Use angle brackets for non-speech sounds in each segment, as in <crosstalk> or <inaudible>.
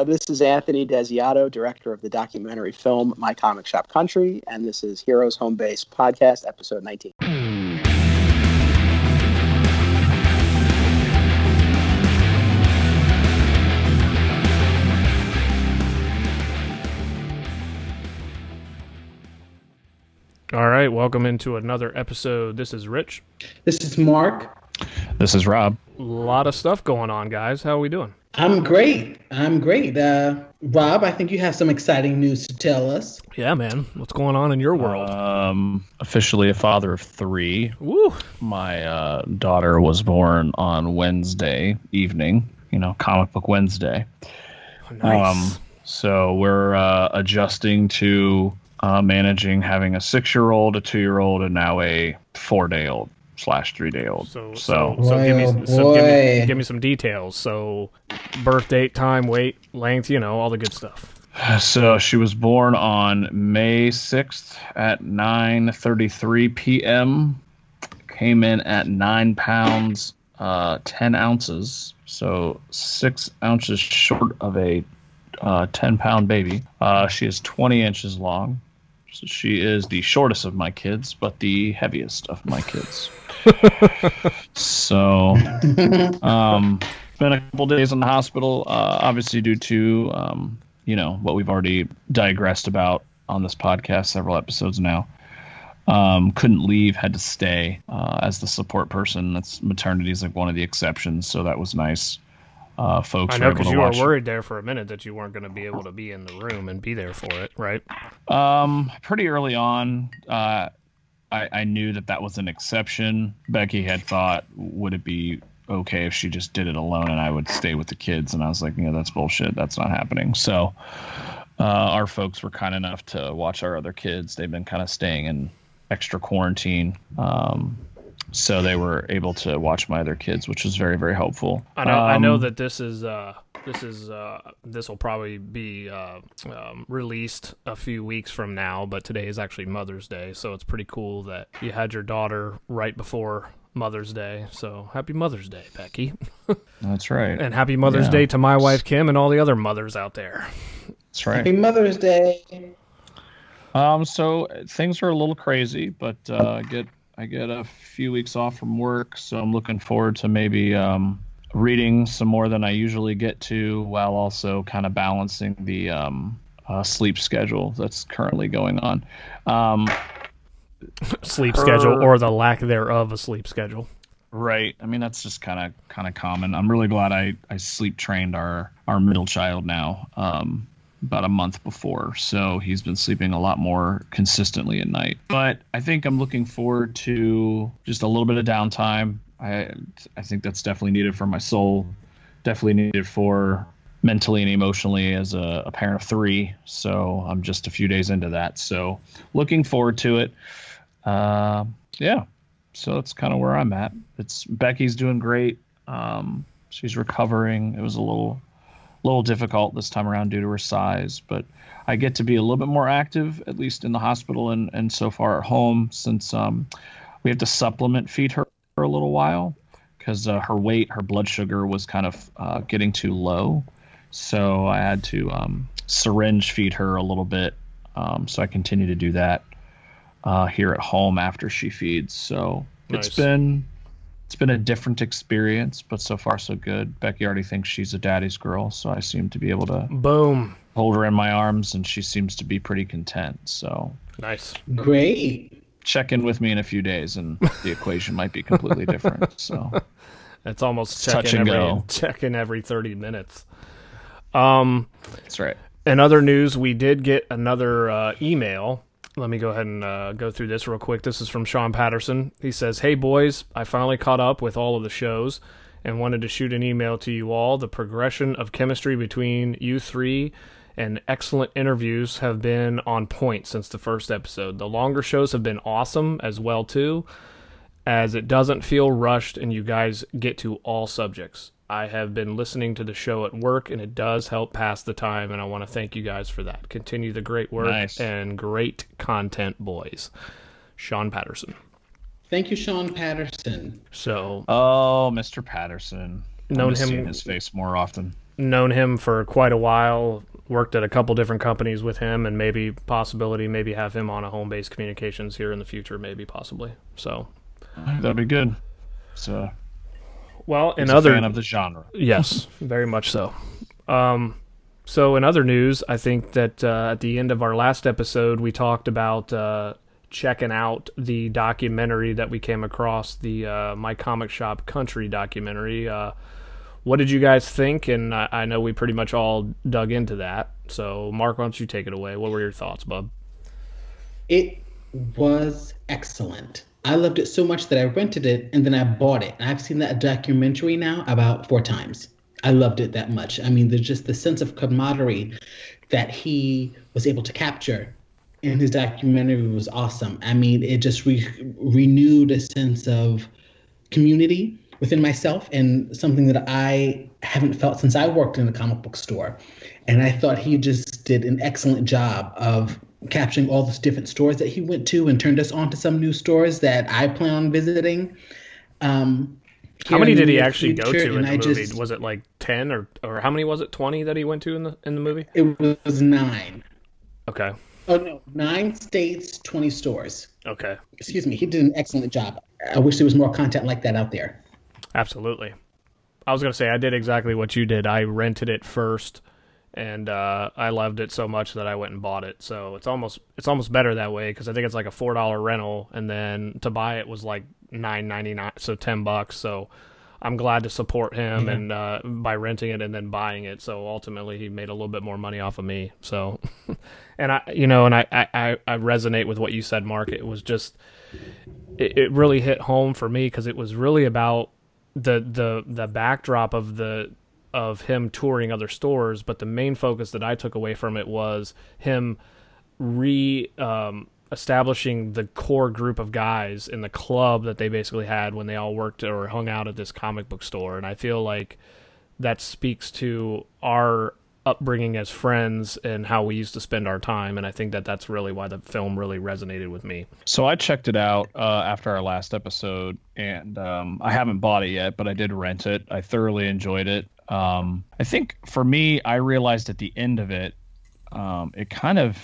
Uh, this is Anthony Desiato, director of the documentary film My Comic Shop Country, and this is Heroes Home Base Podcast, episode 19. All right, welcome into another episode. This is Rich. This is Mark. This is Rob. A lot of stuff going on, guys. How are we doing? I'm great. I'm great. Uh, Rob, I think you have some exciting news to tell us. Yeah, man. What's going on in your world? Um, officially a father of three. Woo! My uh, daughter was born on Wednesday evening. You know, Comic Book Wednesday. Nice. Um, so we're uh, adjusting to uh, managing having a six-year-old, a two-year-old, and now a four-day-old slash three-day-old. so, so, so, so give me, Well, so give me, give me some details. So, birth date, time, weight, length, you know, all the good stuff. <sighs> So she was born on May 6th at 9:33 p.m. Came in at nine pounds, uh, 10 ounces. So six ounces short of a uh, 10 pound baby. Uh, she is 20 inches long. So she is the shortest of my kids, but the heaviest of my kids. So um, been a couple days in the hospital, uh, obviously due to um, you know what we've already digressed about on this podcast several episodes now. Um, couldn't leave, had to stay uh, as the support person. That's maternity is like one of the exceptions, so that was nice. Uh, folks I know because you were worried there for a minute that you weren't going to be able to be in the room and be there for it, right? Um, pretty early on, uh, I, I knew that that was an exception. Becky had thought, would it be okay if she just did it alone and I would stay with the kids? And I was like, you know, that's bullshit. That's not happening. So, uh, our folks were kind enough to watch our other kids. They've been kind of staying in extra quarantine. Um, so they were able to watch my other kids, which was very, very helpful. I know. I know Um, that this is uh, this is uh, this will probably be uh, um, released a few weeks from now, but today is actually Mother's Day, so it's pretty cool that you had your daughter right before Mother's Day. So happy Mother's Day, Becky, <laughs> That's right. and happy Mother's Yeah. Day to my wife Kim and all the other mothers out there. That's right. Happy Mother's Day. Um, so uh, things are a little crazy, but uh, I get I get a few weeks off from work, so I'm looking forward to maybe um, reading some more than I usually get to, while also kind of balancing the um, uh, sleep schedule that's currently going on. Um, <laughs> Sleep Her- schedule or the lack thereof a sleep schedule. Right. I mean, that's just kind of kind of common. I'm really glad I I sleep trained our our middle child now. Um, about a month before, so he's been sleeping a lot more consistently at night. But I think I'm looking forward to just a little bit of downtime. I I think that's definitely needed for my soul. Definitely needed for mentally and emotionally as a, a parent of three. So I'm just a few days into that. So looking forward to it. Uh, yeah so that's kind of where I'm at. It's Becky's doing great. Um, she's recovering. It was a little, little difficult this time around due to her size, but I get to be a little bit more active, at least in the hospital and and so far at home, since um, we have to supplement feed her for a little while because uh, her weight, her blood sugar was kind of uh, getting too low, so I had to um, syringe feed her a little bit. Um, so I continue to do that uh, here at home after she feeds. So Nice. it's been it's been a different experience, but so far so good. Becky already thinks she's a daddy's girl, so I seem to be able to Boom. hold her in my arms, and she seems to be pretty content. So Nice. Great. Check in with me in a few days, and the equation might be completely different. So <laughs> It's almost checking touch and every go. <laughs> checking every thirty minutes. Um. that's right. In other news, we did get another uh, email. Let me go ahead and uh, go through this real quick. This is from Sean Patterson. He says, Hey, boys, I finally caught up with all of the shows and wanted to shoot an email to you all. The progression of chemistry between you three and excellent interviews have been on point since the first episode. The longer shows have been awesome as well, too, as it doesn't feel rushed and you guys get to all subjects. I have been listening to the show at work and it does help pass the time and I want to thank you guys for that. Continue the great work Nice. and great content, boys. Sean Patterson. Thank you, Sean Patterson. So Oh, Mr. Patterson. I Known miss him- seeing his face more often. known him for quite a while. Worked at a couple different companies with him, and maybe possibility, maybe have him on a home base communications here in the future, maybe possibly. So That'd be good. So, well, in other fan of the genre. Yes, <laughs> very much so. Um, so, in other news, I think that uh, at the end of our last episode, we talked about uh, checking out the documentary that we came across, the uh, My Comic Shop Country documentary. What did you guys think? And I, I know we pretty much all dug into that. So, Mark, why don't you take it away? What were your thoughts, bub? It was excellent. I loved it so much that I rented it and then I bought it. I've seen that documentary now about four times. I loved it that much. I mean, there's just the sense of camaraderie that he was able to capture in his documentary was awesome. I mean, it just re- renewed a sense of community within myself and something that I haven't felt since I worked in a comic book store. And I thought he just did an excellent job of capturing all the different stores that he went to and turned us on to some new stores that I plan on visiting. Um, how many did he actually go to in the I movie? just- was it like ten or or how many was it? Twenty that he went to in the in the movie? It was nine. Okay, Oh no, nine states, twenty stores. okay. Excuse me. He did an excellent job. I wish there was more content like that out there. Absolutely. I was gonna say I did exactly what you did. I rented it first, and uh, I loved it so much that I went and bought it. So it's almost it's almost better that way because I think it's like a four dollar rental, and then to buy it was like nine ninety nine, so ten bucks. So I'm glad to support him and uh, by renting it and then buying it. So ultimately, he made a little bit more money off of me. So, <laughs> and I, you know, and I, I, I I resonate with what you said, Mark. It was just, it, it really hit home for me because it was really about the the the backdrop of the of him touring other stores, but the main focus that I took away from it was him re um, establishing the core group of guys in the club that they basically had when they all worked or hung out at this comic book store, and I feel like that speaks to our upbringing as friends and how we used to spend our time, and I think that that's really why the film really resonated with me. So I checked it out uh, after our last episode, and um, I haven't bought it yet, but I did rent it. I thoroughly enjoyed it. Um, I think for me, I realized at the end of it, um, it kind of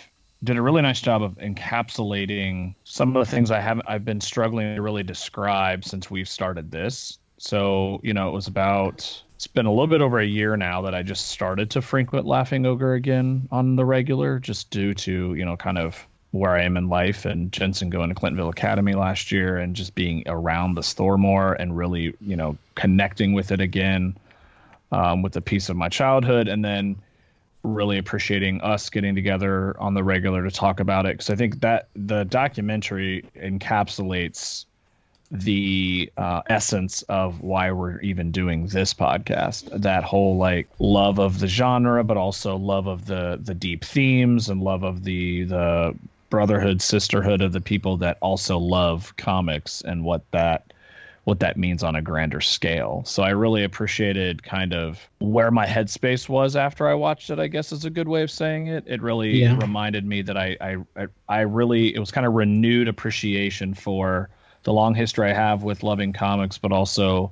did a really nice job of encapsulating some of the things I haven't I've been struggling to really describe since we've started this. So you know, it was about it's been a little bit over a year now that I just started to frequent Laughing Ogre again on the regular, just due to you know kind of where I am in life and Jensen going to Clintonville Academy last year and just being around the store more and really you know connecting with it again um, with a piece of my childhood and then really appreciating us getting together on the regular to talk about it. Because I think that the documentary encapsulates the uh, essence of why we're even doing this podcast. That whole like love of the genre, but also love of the the deep themes and love of the the brotherhood, sisterhood of the people that also love comics and what that what that means on a grander scale. So I really appreciated kind of where my headspace was after I watched it, I guess is a good way of saying it. It really Yeah. reminded me that I, I I I really it was kind of renewed appreciation for the long history I have with loving comics, but also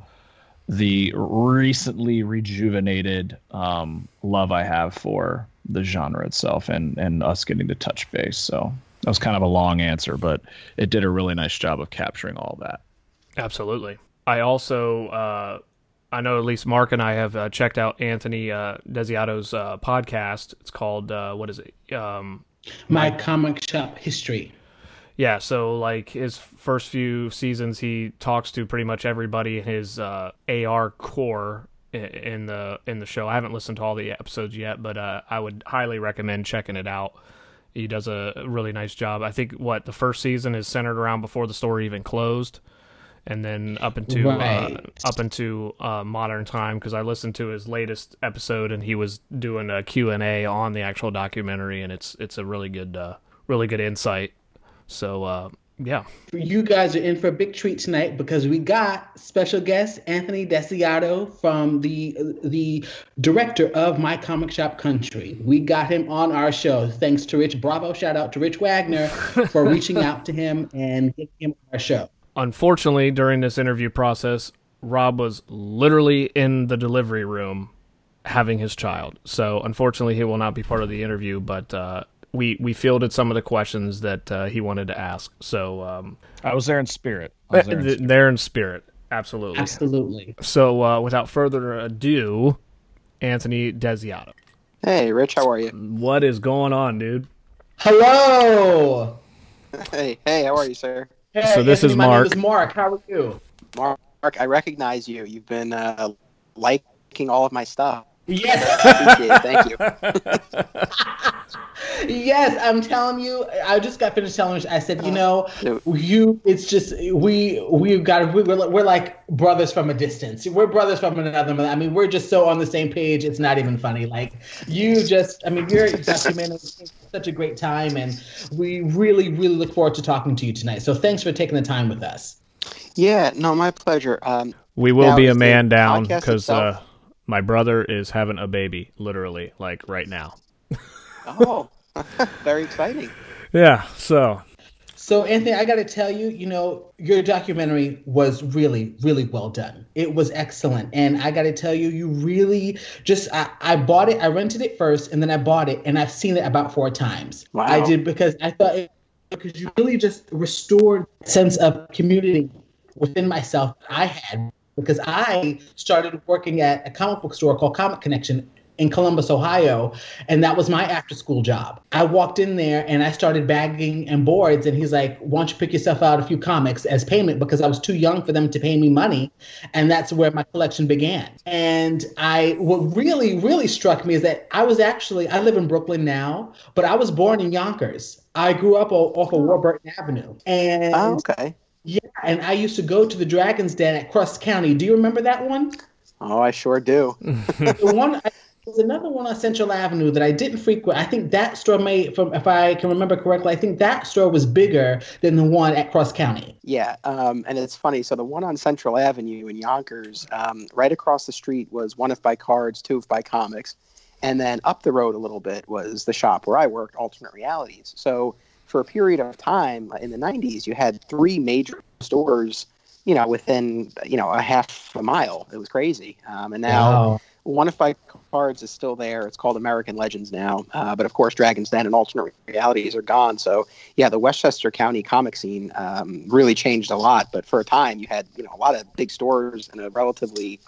the recently rejuvenated um, love I have for the genre itself and and us getting to touch base. So that was kind of a long answer, but it did a really nice job of capturing all that. Absolutely. I also, uh, I know at least Mark and I have uh, checked out Anthony uh, Desiato's uh, podcast. It's called uh, what is it? Um, My comic shop history. Yeah, so like his first few seasons, he talks to pretty much everybody in his uh, AR core in the in the show. I haven't listened to all the episodes yet, but uh, I would highly recommend checking it out. He does a really nice job. I think what the first season is centered around before the story even closed, and then up into uh, up into uh, modern time because I listened to his latest episode and he was doing a Q and A on the actual documentary, and it's it's a really good uh, really good insight. So uh, yeah, You guys are in for a big treat tonight because we got special guest Anthony Desiato from the the director of My Comic Shop Country. We got him on our show thanks to Rich. Bravo! Shout out to Rich Wagner for <laughs> reaching out to him and getting him on our show. unfortunately, during this interview process, Rob was literally in the delivery room having his child. So unfortunately, he will not be part of the interview, but uh, we we fielded some of the questions that uh, he wanted to ask. So um, I was there in spirit. I was there in spirit. they're in spirit, absolutely. Absolutely. So uh, without further ado, Anthony Desiato, Hey, Rich, how are you? what is going on, dude? Hello. Hey, hey, how are you, sir? Hey, So this Anthony, is my Mark. Name is Mark. How are you? Mark, I recognize you. You've been uh, liking all of my stuff. Yes. Appreciate. Thank you. <laughs> yes, I'm telling you. I just got finished telling you. I said, you know, you. It's just we. We've got. We, we're, we're like brothers from a distance. We're brothers from another. mother. I mean, we're just so on the same page. It's not even funny. Like you just. I mean, you're documenting such a great time, and we really, really look forward to talking to you tonight. So thanks for taking the time with us. Yeah, no, my pleasure. Um, We will be a man down podcast because uh, itself- my brother is having a baby, literally, like right now. oh, very exciting. Yeah. So So, Anthony, I got to tell you, you know, your documentary was really, really well done. It was excellent. And I got to tell you, you really just, I, I bought it, I rented it first, and then I bought it, and I've seen it about four times. Wow. I did because I thought, it, because you really just restored sense of community within myself that I had. Because I started working at a comic book store called Comic Connection in Columbus, Ohio, and that was my after school job. I walked in there and I started bagging and boards, and he's like, Why don't you pick yourself out a few comics as payment? Because I was too young for them to pay me money. And that's where my collection began. And I, what really, really struck me is that I was actually, I live in Brooklyn now, but I was born in Yonkers. I grew up off of oh. Warburton Avenue. And Oh, okay. Yeah, and I used to go to the Dragon's Den at Cross County. Do you remember that one? Oh, I sure do. <laughs> the one there's another one on Central Avenue that I didn't frequent. I think that store may, from if I can remember correctly, I think that store was bigger than the one at Cross County. Yeah, um, and it's funny. So the one on Central Avenue in Yonkers, um, right across the street was one if by cards, two if by comics, and then up the road a little bit was the shop where I worked, Alternate Realities. So for a period of time in the '90s, you had three major stores, you know, within you know a half a mile. It was crazy. Um, and now one if by cards is still there. It's called American Legends now, uh, but of course, Dragons Den and Alternate Realities are gone. So yeah, the Westchester County comic scene um, really changed a lot. But for a time, you had you know a lot of big stores in a relatively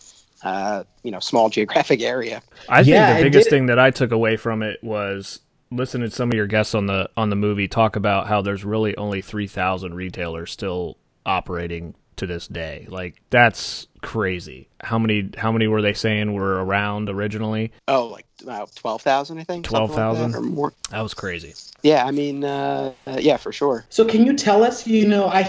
uh, you know small geographic area. I think Yeah, the biggest did- thing that I took away from it was listening to some of your guests on the on the movie talk about how there's really only three thousand retailers still operating to this day. Like that's crazy. How many how many were they saying were around originally? Oh, like about twelve thousand, I think. something like 12,000? or more. That was crazy. Yeah, I mean, uh, uh, yeah, for sure. So can you tell us, you know, I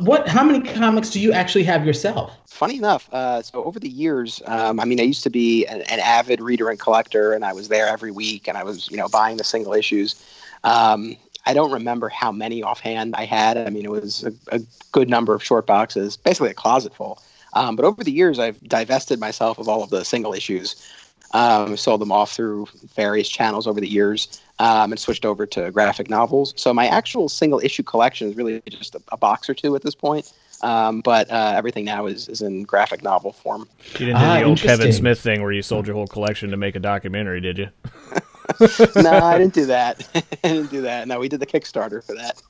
what how many comics do you actually have yourself? funny enough, uh, so over the years, um, I mean, I used to be an, an avid reader and collector, and I was there every week, and I was, you know, buying the single issues. Um, I don't remember how many offhand I had. I mean, it was a, a good number of short boxes, basically a closet full. Um, but over the years, I've divested myself of all of the single issues, um, sold them off through various channels over the years, um, and switched over to graphic novels. So my actual single issue collection is really just a, a box or two at this point. Um, but uh, everything now is, is in graphic novel form. You didn't do Ah, the old Kevin. Smith thing where you sold your whole collection to make a documentary, did you? <laughs> <laughs> no, I didn't do <laughs> that. <laughs> I didn't do that. No, we did the Kickstarter for that.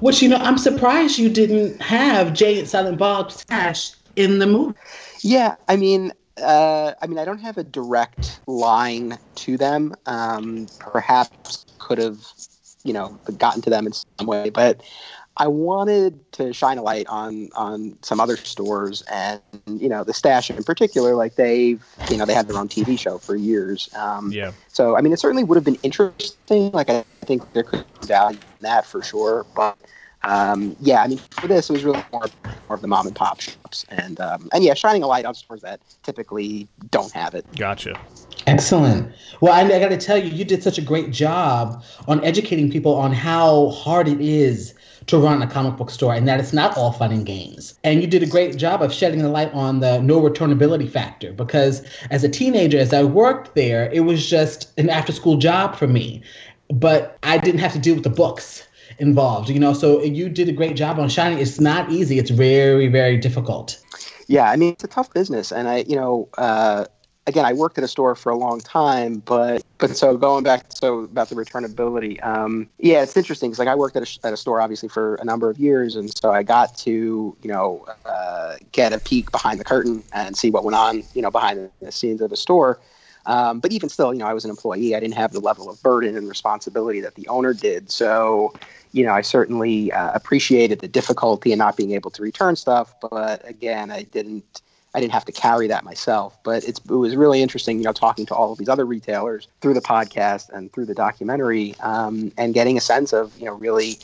Which you know, I'm surprised you didn't have Jay and Silent Bob Stash in the movie. Yeah, I mean, uh, I mean, I don't have a direct line to them. Um, perhaps could have, you know, gotten to them in some way, but I wanted to shine a light on on some other stores, and you know, the stash in particular. Like they've, you know, they had their own TV show for years. Um, Yeah. So, I mean, it certainly would have been interesting. Like, I think there could be value in that for sure. But, um, yeah, I mean, for this, it was really more, more of the mom and pop shops. And, um, and yeah, shining a light on stores that typically don't have it. Gotcha. Excellent. Well, I, I got to tell you, you did such a great job on educating people on how hard it is to run a comic book store and that it's not all fun and games. And you did a great job of shedding the light on the no returnability factor because as a teenager, as I worked there, it was just an after school job for me. But I didn't have to deal with the books involved, you know. So you did a great job on shining. It's not easy, it's very, very difficult. Yeah, I mean, it's a tough business. And I, you know, uh, again, I worked at a store for a long time, but but so going back so about the returnability, um, yeah, it's interesting because like I worked at a, at a store obviously for a number of years, and so I got to you know uh, get a peek behind the curtain and see what went on you know behind the scenes of a store. Um, but even still, you know, I was an employee. I didn't have the level of burden and responsibility that the owner did. So, you know, I certainly uh, appreciated the difficulty in not being able to return stuff. But again, I didn't I didn't have to carry that myself. But it was really interesting, you know, talking to all of these other retailers through the podcast and through the documentary um, and getting a sense of, you know, really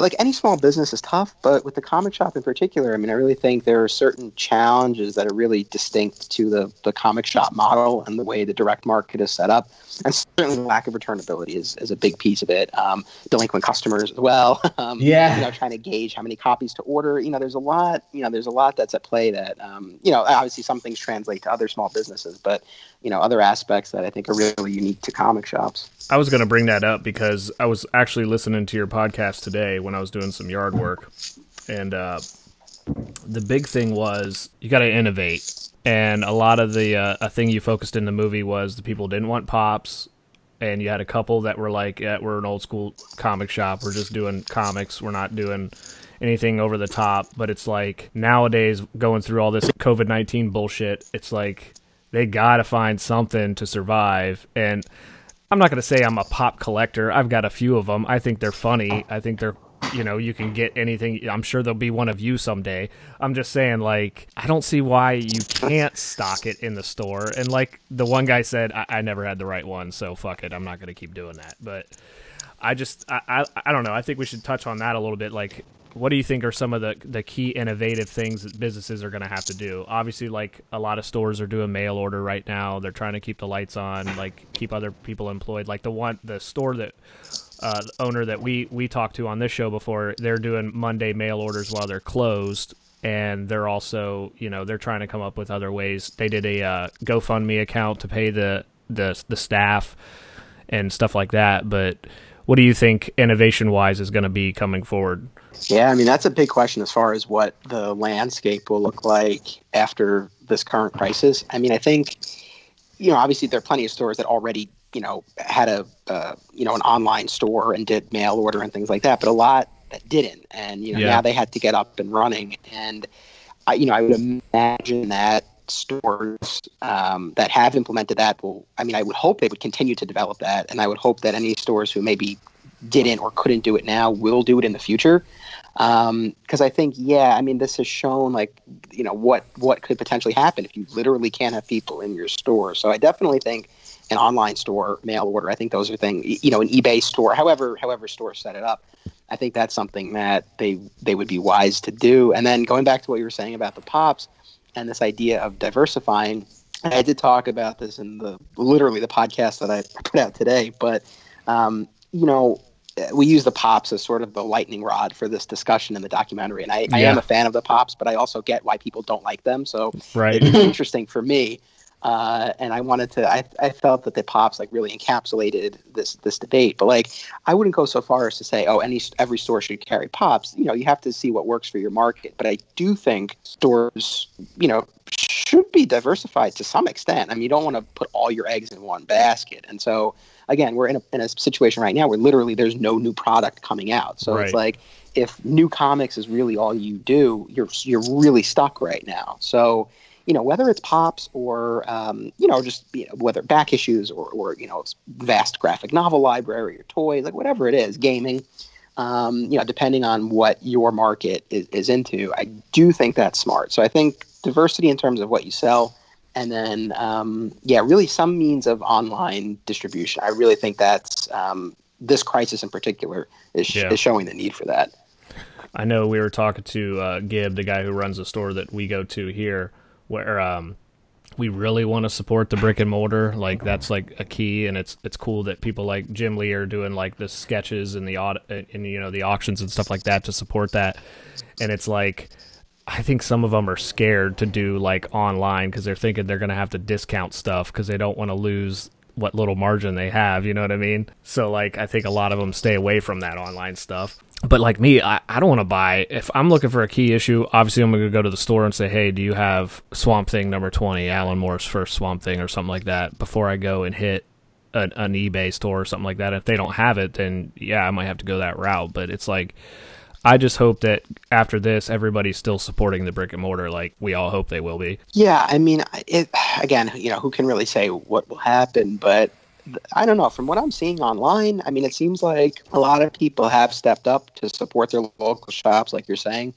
like any small business is tough, but with the comic shop in particular, I mean, I really think there are certain challenges that are really distinct to the, the comic shop model and the way the direct market is set up. And certainly the lack of returnability is, is a big piece of it. Um, delinquent customers as well. <laughs> Um, yeah. You know, trying to gauge how many copies to order. You know, there's a lot, you know, there's a lot that's at play that, um, you know, obviously some things translate to other small businesses, but, you know, other aspects that I think are really unique to comic shops. I was going to bring that up because I was actually listening to your podcast today when I was doing some yard work, and uh, the big thing was you got to innovate. And a lot of the uh, a thing you focused in the movie was the people didn't want pops, and you had a couple that were like, yeah, "We're an old school comic shop. We're just doing comics. We're not doing." anything over the top but it's like nowadays going through all this covid-19 bullshit it's like they gotta find something to survive and I'm not going to say I'm a pop collector. I've got a few of them. I think they're funny. I think they're, you know, you can get anything. I'm sure there'll be one of you someday. I'm just saying, like, I don't see why you can't stock it in the store. And like the one guy said, I, I never had the right one, so fuck it. I'm not to keep doing that. But I just, I, I, I don't know. I think we should touch on that a little bit. Like, what do you think are some of the, the key innovative things that businesses are going to have to do? Obviously, like a lot of stores are doing mail order right now. They're trying to keep the lights on, like keep other people employed. Like the one, the store that uh, owner that we we talked to on this show before, they're doing Monday mail orders while they're closed, and they're also, you know, they're trying to come up with other ways. They did a uh, GoFundMe account to pay the the the staff and stuff like that. But what do you think innovation wise is going to be coming forward? Yeah, I mean that's a big question as far as what the landscape will look like after this current crisis. I mean, I think you know obviously there are plenty of stores that already you know had a uh, you know an online store and did mail order and things like that, but a lot that didn't, and you know yeah. now they had to get up and running. And I, you know I would imagine that stores um, that have implemented that will. I mean, I would hope they would continue to develop that, and I would hope that any stores who maybe didn't or couldn't do it now will do it in the future. Because um, I think yeah I mean this has shown like you know what what could potentially happen if you literally can't have people in your store. So I definitely think an online store mail order I think those are things you know an eBay store however however store set it up I think that's something that they they would be wise to do. And then going back to what you were saying about the pops and this idea of diversifying I did talk about this in the literally the podcast that I put out today but um, you know we use the pops as sort of the lightning rod for this discussion in the documentary. And I, yeah. I am a fan of the pops, but I also get why people don't like them. So right. it's interesting for me. Uh, and I wanted to. I, I felt that the pops like really encapsulated this this debate. But like, I wouldn't go so far as to say, oh, any every store should carry pops. You know, you have to see what works for your market. But I do think stores, you know, should be diversified to some extent. I mean, you don't want to put all your eggs in one basket. And so again, we're in a, in a situation right now where literally there's no new product coming out. So right. it's like if new comics is really all you do, you're you're really stuck right now. So you know whether it's pops or um, you know just you know, whether back issues or, or you know vast graphic novel library or toys like whatever it is gaming um, you know depending on what your market is, is into i do think that's smart so i think diversity in terms of what you sell and then um, yeah, really some means of online distribution. I really think that's um, this crisis in particular is, yeah. is showing the need for that. I know we were talking to uh, Gib, the guy who runs the store that we go to here, where um, we really want to support the brick and mortar. Like that's like a key, and it's it's cool that people like Jim Lee are doing like the sketches and the aud- and you know the auctions and stuff like that to support that. And it's like I think some of them are scared to do like online because they're thinking they're going to have to discount stuff because they don't want to lose what little margin they have. You know what I mean? So like, I think a lot of them stay away from that online stuff. But like me, I, I don't want to buy. If I'm looking for a key issue, obviously I'm going to go to the store and say, hey, do you have Swamp Thing number 20, Alan Moore's first Swamp Thing or something like that before I go and hit an, an eBay store or something like that. If they don't have it, then yeah, I might have to go that route. But it's like, I just hope that after this, everybody's still supporting the brick and mortar, like we all hope they will be. Yeah, I mean, it again, you know, who can really say what will happen? But I don't know. From what I'm seeing online, I mean, it seems like a lot of people have stepped up to support their local shops, like you're saying.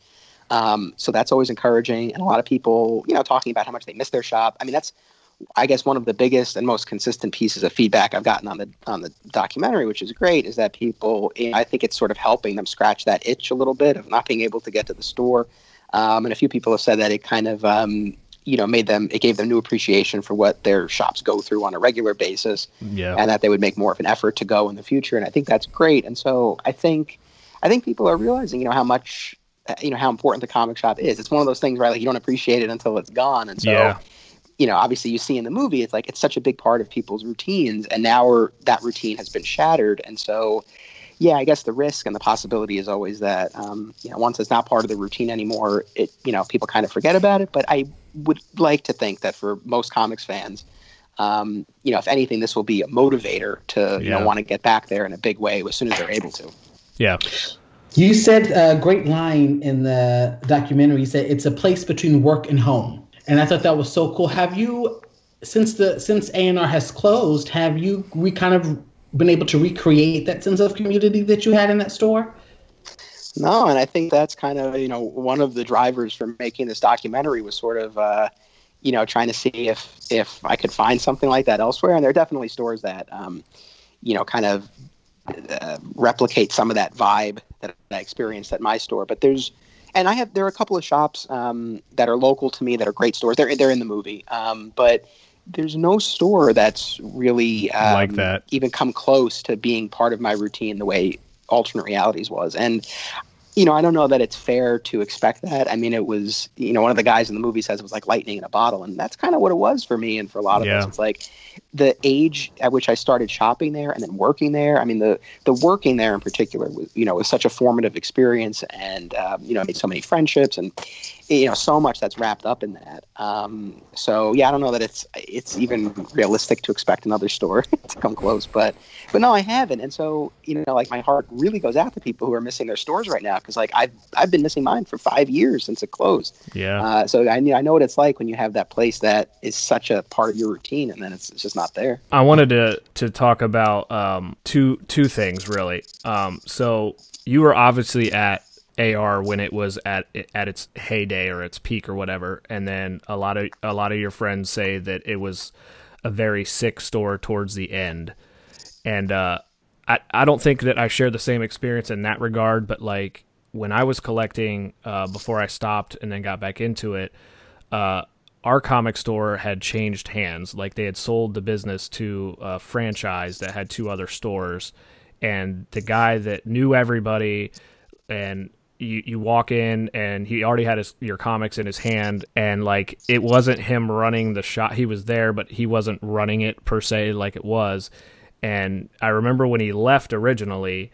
Um, so that's always encouraging, and a lot of people, you know, talking about how much they miss their shop. I mean, that's I guess one of the biggest and most consistent pieces of feedback I've gotten on the on the documentary, which is great, is that people. I think it's sort of helping them scratch that itch a little bit of not being able to get to the store. Um, and a few people have said that it kind of um, you know made them it gave them new appreciation for what their shops go through on a regular basis yeah. and that they would make more of an effort to go in the future. And i think that's great. And so i think i think people are realizing you know how much you know how important the comic shop is. It's one of those things right like you don't appreciate it until it's gone. And so Yeah. you know obviously you see in the movie it's like it's such a big part of people's routines. And now we're, that routine has been shattered. And so yeah, I guess the risk and the possibility is always that um, you know once it's not part of the routine anymore, it you know people kind of forget about it. But I would like to think that for most comics fans, um, you know, if anything, this will be a motivator to you Yeah. know want to get back there in a big way as soon as they're able to. Yeah. You said a great line in the documentary. You said it's a place between work and home, and I thought that was so cool. Have you, since the since A and R has closed, have you we kind of been able to recreate that sense of community that you had in that store? No, and I think that's kind of you know one of the drivers for making this documentary was sort of uh, you know trying to see if if I could find something like that elsewhere, and there are definitely stores that um, you know kind of uh, replicate some of that vibe that I experienced at my store. But there's and I have there are a couple of shops um, that are local to me that are great stores. They're they're in the movie, um, but there's no store that's really um, Like that. even come close to being part of my routine the way alternate realities was and you know i don't know that it's fair to expect that i mean it was you know one of the guys in the movie says it was like lightning in a bottle and that's kind of what it was for me and for a lot of Yeah. us it's like the age at which i started shopping there and then working there i mean the the working there in particular was you know was such a formative experience and um, you know I made so many friendships and you know so much that's wrapped up in that um, so yeah i don't know that it's it's even realistic to expect another store <laughs> to come close but but no i haven't and so you know like my heart really goes out to people who are missing their stores right now because like i've i've been missing mine for five years since it closed Yeah. uh, so I, I know what it's like when you have that place that is such a part of your routine and then it's, it's just not there I wanted to to talk about um, two two things really. Um, so you were obviously at AR when it was at at its heyday or its peak or whatever, and then a lot of a lot of your friends say that it was a very sick store towards the end, and uh, I I don't think that I share the same experience in that regard, but like when I was collecting uh, before I stopped and then got back into it. Uh, our comic store had changed hands. Like they had sold the business to a franchise that had two other stores, and the guy that knew everybody, and you you walk in and he already had his your comics in his hand, and like it wasn't him running the shot He was there, but he wasn't running it per se like it was. And I remember when he left originally,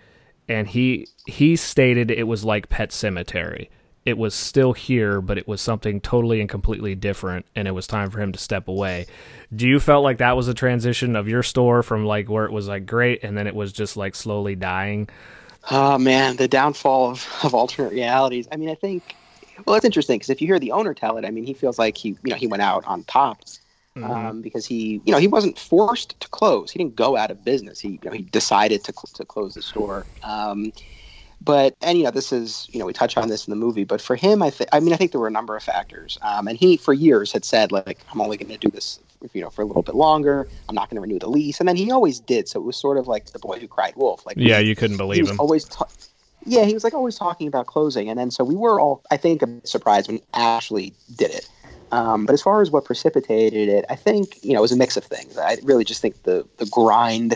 and he he stated it was like Pet Sematary it was still here, but it was something totally and completely different, and it was time for him to step away. Do you felt like that was a transition of your store from like where it was like great, and then it was just like slowly dying? Oh man, the downfall of, of alternate realities. I mean, I think well, it's interesting because if you hear the owner tell it, I mean, he feels like he, you know, he went out on top um, because he, you know, he wasn't forced to close. He didn't go out of business. He, you know, he decided to cl- to close the store. Um, but and you know, this is, you know, we touch on this in the movie. But for him, I think, I mean, I think there were a number of factors. Um, and he, for years, had said like, I'm only going to do this, you know, for a little bit longer. I'm not going to renew the lease. And then he always did. So it was sort of like the boy who cried wolf. Like, Yeah, you couldn't he believe was him. always ta- yeah he was like always talking about closing and then so we were all i think a bit surprised when he actually did it um, but as far as what precipitated it i think you know it was a mix of things i really just think the the grind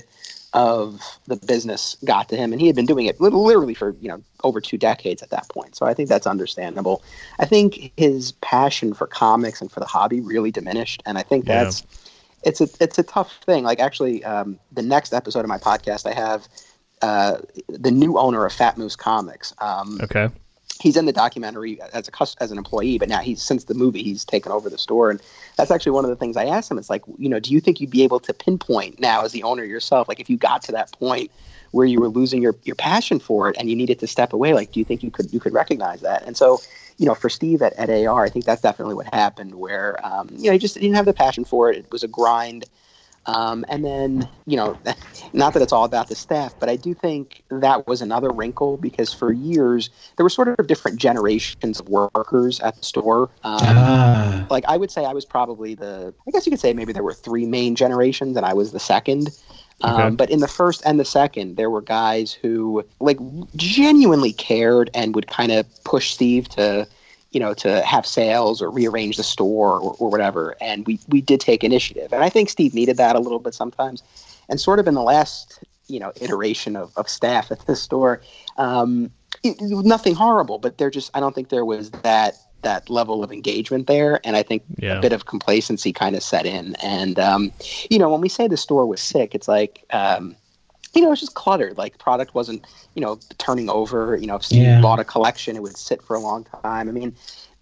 of the business got to him and he had been doing it literally for you know over two decades at that point so i think that's understandable i think his passion for comics and for the hobby really diminished and i think Yeah. that's it's a it's a tough thing like actually um, the next episode of my podcast i have uh, the new owner of Fat Moose Comics. Um, Okay. He's in the documentary as a as an employee, but now he's since the movie he's taken over the store, and that's actually one of the things I asked him. It's like, you know, do you think you'd be able to pinpoint now as the owner yourself, like if you got to that point where you were losing your your passion for it and you needed to step away, like do you think you could you could recognize that? And so, you know, for Steve at, at AR, I think that's definitely what happened, where um, you know he just didn't have the passion for it. It was a grind. Um, and then, you know, <laughs> not that it's all about the staff, but I do think that was another wrinkle because for years there were sort of different generations of workers at the store. Um, Ah. like I would say I was probably the, I guess you could say maybe there were three main generations and I was the second. Um, But in the first and the second, there were guys who like genuinely cared and would kind of push Steve to, you know, to have sales or rearrange the store or, or whatever. And we, we did take initiative. And I think Steve needed that a little bit sometimes. And sort of in the last, you know, iteration of, of staff at the store, um, it, nothing horrible, but there just, I don't think there was that, that level of engagement there. And I think Yeah. a bit of complacency kind of set in. And, um, you know, when we say the store was sick, it's like, um, you know, it's just cluttered. Like product wasn't, you know, turning over. You know, if Steve Yeah. bought a collection, it would sit for a long time. I mean,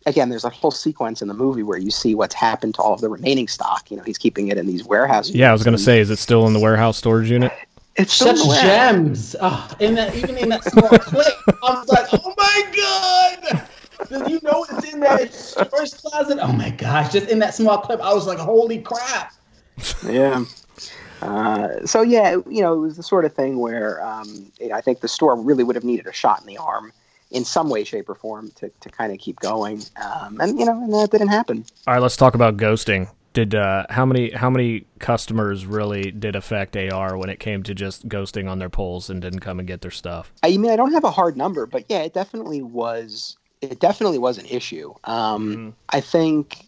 again, there's a whole sequence in the movie where you see what's happened to all of the remaining stock. You know, he's keeping it in these warehouses. Yeah, I was gonna say, is it still in the warehouse storage unit? it's still Such the gems. Oh, in that even in that small <laughs> clip, I was like, oh my god. Did you know it's in that first closet? Oh my gosh! Just in that small clip, I was like, "Holy crap!" Yeah. Uh, so yeah, you know, it was the sort of thing where um, know, I think the store really would have needed a shot in the arm in some way, shape, or form to, to kind of keep going. Um, and you know, and that didn't happen. All right, let's talk about ghosting. Did uh, how many how many customers really did affect AR when it came to just ghosting on their polls and didn't come and get their stuff? I mean, I don't have a hard number, but yeah, it definitely was. It definitely was an issue. Um, I think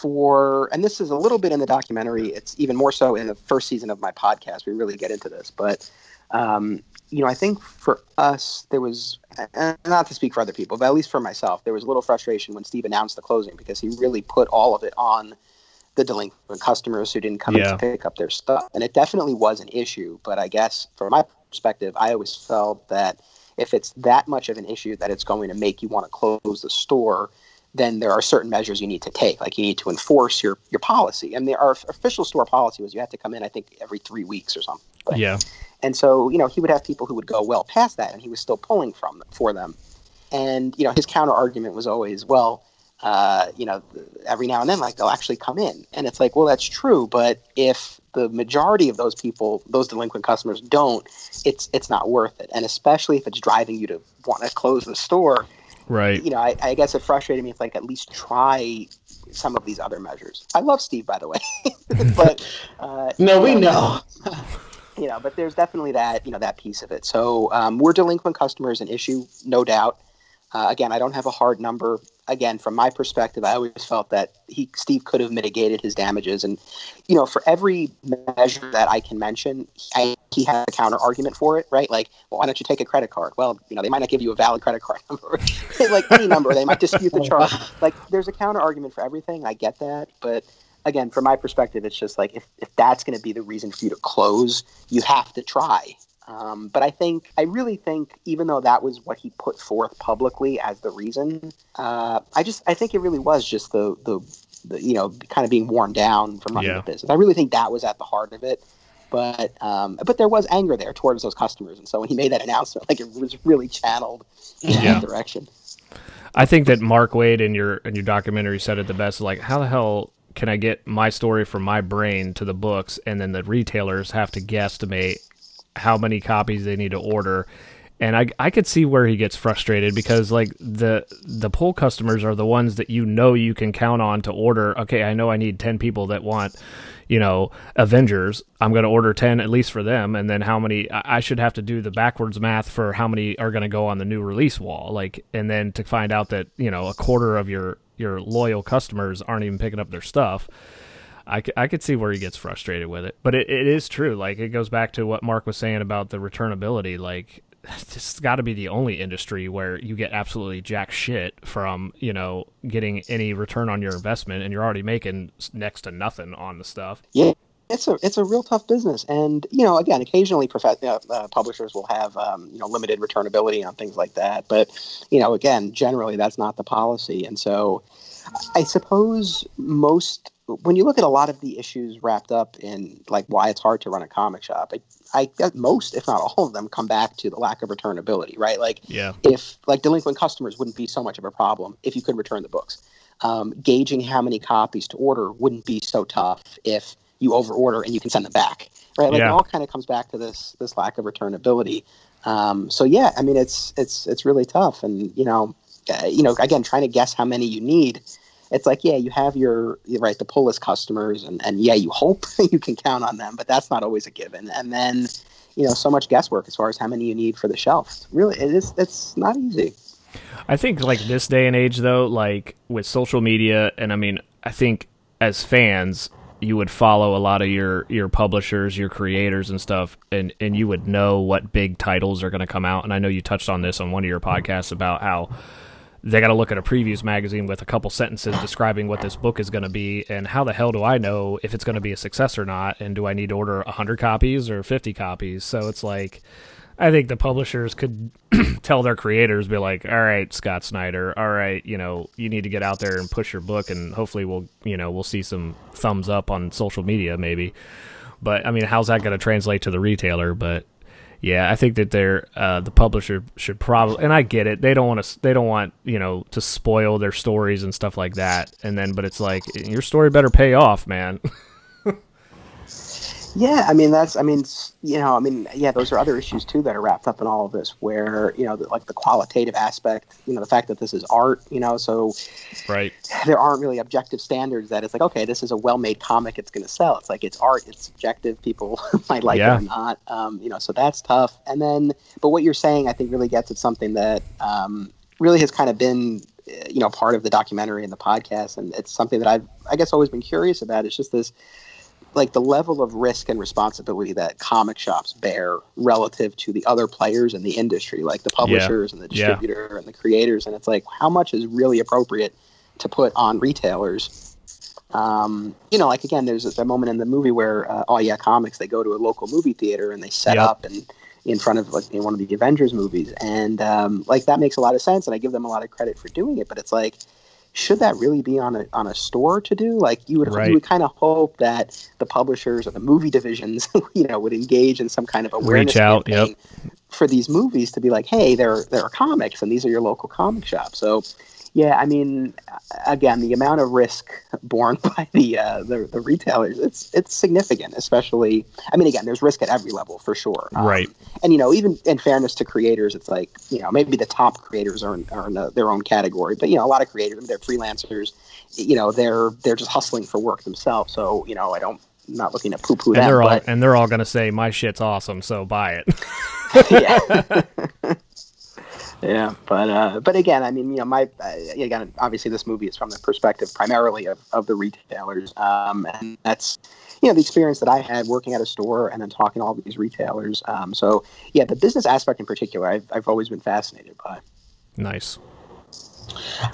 for, and this is a little bit in the documentary. It's even more so in the first season of my podcast. We really get into this, but um, you know, I think for us, there was, and not to speak for other people, but at least for myself, there was a little frustration when Steve announced the closing because he really put all of it on the delinquent customers who didn't come in Yeah. to pick up their stuff. And it definitely was an issue. But I guess from my perspective, I always felt that if it's that much of an issue that it's going to make you want to close the store, then there are certain measures you need to take. Like you need to enforce your, your policy. And the, our official store policy was you had to come in, I think, every three weeks or something. But- Yeah, and so, you know, he would have people who would go well past that, and he was still pulling from for them. And you know, his counter argument was always, well, uh, you know, every now and then, like they'll actually come in, and it's like, well, that's true, but if the majority of those people, those delinquent customers, don't, it's it's not worth it, and especially if it's driving you to want to close the store. Right. You know, I, I guess it frustrated me. If like at least try some of these other measures. I love Steve, by the way, <laughs> but uh, <laughs> No, we know. <laughs> you know, but there's definitely that, you know, that piece of it. So um, were delinquent customers an issue? No doubt. Uh, again, I don't have a hard number. Again, from my perspective, I always felt that he, Steve, could have mitigated his damages, and you know, for every measure that I can mention, I, he had a counter argument for it, right? Like, well, why don't you take a credit card? Well, you know, they might not give you a valid credit card <laughs> number, <laughs> like any number. They might dispute the charge. <laughs> Like, there's a counter argument for everything. I get that, but again, from my perspective, it's just like if, if that's going to be the reason for you to close, you have to try. Um, but I think, I really think, even though that was what he put forth publicly as the reason, uh, I just, I think it really was just the, the, the, you know, kind of being worn down from running Yeah. the business. I really think that was at the heart of it. But, um, but there was anger there towards those customers, and so when he made that announcement, like it was really channeled in Yeah. that direction. I think that Mark Waid in your in your documentary said it the best. Like, how the hell can I get my story from my brain to the books, and then the retailers have to guesstimate how many copies they need to order? And I I could see where he gets frustrated because like the the pull customers are the ones that you know you can count on to order. Okay, I know I need ten people that want you know, Avengers, I'm going to order 10 at least for them. And then how many, I I should have to do the backwards math for how many are going to go on the new release wall. Like, and then to find out that, you know, a quarter of your, your loyal customers aren't even picking up their stuff. I, I could see where he gets frustrated with it, but it, it is true. Like it goes back to what Mark was saying about the returnability. Like <laughs> this has got to be the only industry where you get absolutely jack shit from you know getting any return on your investment, and you're already making next to nothing on the stuff. Yeah, it's a it's a real tough business, and you know, again, occasionally prof- uh, uh, publishers will have um, you know limited returnability on things like that, but you know, again, generally that's not the policy, and so I suppose most when you look at a lot of the issues wrapped up in like why it's hard to run a comic shop, I, I guess most, if not all of them, come back to the lack of returnability, right? Like, Yeah. if like delinquent customers wouldn't be so much of a problem if you could return the books. Um, gauging how many copies to order wouldn't be so tough if you overorder and you can send them back, right? Like Yeah. it all kind of comes back to this this lack of returnability. Um, so yeah, I mean it's it's it's really tough, and you know, uh, you know, again, trying to guess how many you need. It's like yeah, you have your right the pull list customers, and and yeah, you hope <laughs> you can count on them, but that's not always a given. And then you know, so much guesswork as far as how many you need for the shelf. Really, it is it's not easy. I think like this day and age though, like with social media and I mean, I think as fans you would follow a lot of your your publishers, your creators and stuff and and you would know what big titles are going to come out and I know you touched on this on one of your podcasts about how they got to look at a previews magazine with a couple sentences describing what this book is going to be and how the hell do I know if it's going to be a success or not and do I need to order 100 copies or 50 copies so it's like I think the publishers could <clears throat> tell their creators, be like, "All right, Scott Snyder, all right, you know, you need to get out there and push your book, and hopefully we'll, you know, we'll see some thumbs up on social media, maybe." But I mean, how's that going to translate to the retailer? But yeah, I think that they're uh, the publisher should probably, and I get it, they don't want to, they don't want you know to spoil their stories and stuff like that, and then, but it's like your story better pay off, man. <laughs> Yeah, I mean that's I mean you know I mean yeah those are other issues too that are wrapped up in all of this where you know the, like the qualitative aspect you know the fact that this is art you know so right? there aren't really objective standards that it's like okay this is a well-made comic it's going to sell it's like it's art it's subjective people <laughs> might like Yeah. it or not um, you know so that's tough and then but what you're saying I think really gets at something that um, really has kind of been you know part of the documentary and the podcast and it's something that I've I guess always been curious about it's just this like the level of risk and responsibility that comic shops bear relative to the other players in the industry, like the publishers and the Yeah. distributor and the creators. And it's like, how much is really appropriate to put on retailers? Um, you know, like again, there's a moment in the movie where, uh, oh yeah, comics, they go to a local movie theater and they set Yep. up and in front of like in one of the Avengers movies. And um, like that makes a lot of sense. And I give them a lot of credit for doing it, but it's like, should that really be on a on a store to do? Like you would Right. you would kind of hope that the publishers or the movie divisions, <laughs> you know, would engage in some kind of awareness Reach out, campaign for these movies to be like, hey, there there are comics and these are your local comic shops. So yeah, I mean, again, the amount of risk borne <laughs> by the uh, the, the retailers it's it's significant. Especially, I mean, again, there's risk at every level for sure. Um, Right. And you know, even in fairness to creators, it's like you know maybe the top creators are in, are in their own category, but you know a lot of creators, they're freelancers. You know, they're they're just hustling for work themselves. So you know, I don't. I'm not looking to poo-poo And them, they're all but and they're all gonna say my shit's awesome, so buy it. <laughs> yeah. <laughs> yeah, but uh, but again, I mean, you know, my uh, again, obviously, this movie is from the perspective primarily of, of the retailers, um, and that's you know the experience that I had working at a store and then talking to all these retailers. Um, so yeah, the business aspect in particular, I've I've always been fascinated by. nice.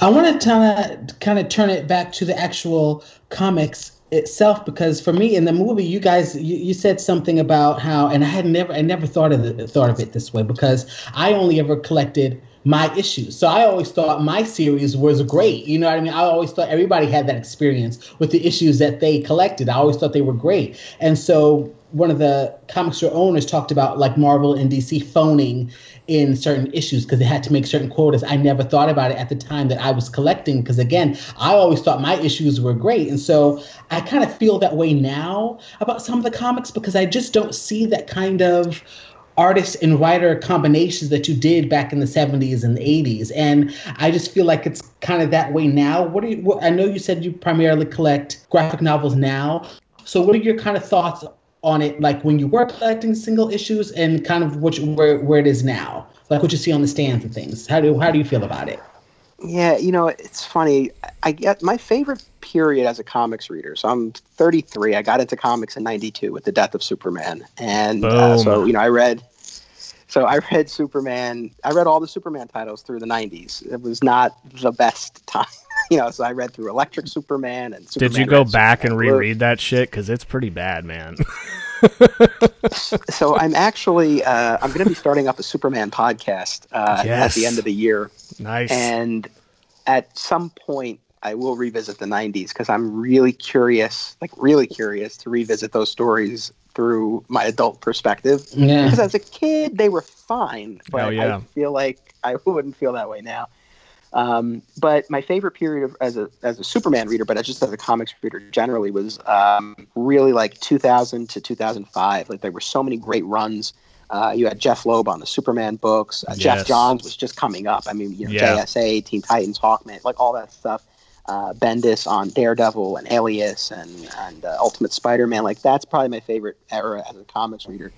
I want to kind of kind of turn it back to the actual comics itself because for me in the movie you guys you, you said something about how and I had never I never thought of thought of it this way because I only ever collected my issues. So I always thought my series was great. You know what I mean? I always thought everybody had that experience with the issues that they collected. I always thought they were great. And so one of the comic store owners talked about like Marvel and DC phoning in certain issues because they had to make certain quotas. I never thought about it at the time that I was collecting because again, I always thought my issues were great. And so I kind of feel that way now about some of the comics because I just don't see that kind of artist and writer combinations that you did back in the 70s and the 80s and i just feel like it's kind of that way now what do you what, i know you said you primarily collect graphic novels now so what are your kind of thoughts on it like when you were collecting single issues and kind of what you, where, where it is now like what you see on the stands and things how do how do you feel about it Yeah, you know, it's funny. I get my favorite period as a comics reader. So I'm 33. I got into comics in 92 with the death of Superman. And uh, so, you know, I read so I read Superman. I read all the Superman titles through the 90s. It was not the best <laughs> time <laughs> you know, so I read through Electric Superman and Superman Did you go Red, back and Superman Blue. reread that shit? Because it's pretty bad, man. <laughs> So I'm actually uh, I'm going to be starting up a Superman podcast uh, at the end of the year, nice. and at some point I will revisit the '90s because I'm really curious, like really curious, to revisit those stories through my adult perspective. Yeah. Because as a kid, they were fine, but Hell yeah. I feel like I wouldn't feel that way now. Um, but my favorite period of, as a as a Superman reader, but just as a comics reader generally, was um, really like 2000 to 2005. Like there were so many great runs. Uh, you had Jeph Loeb on the Superman books. Uh, Yes. Geoff Johns was just coming up. I mean, you know, Yeah. JSA, Teen Titans, Hawkman, like all that stuff. Uh, Bendis on Daredevil and Alias and and uh, Ultimate Spider-Man. Like that's probably my favorite era as a comics reader.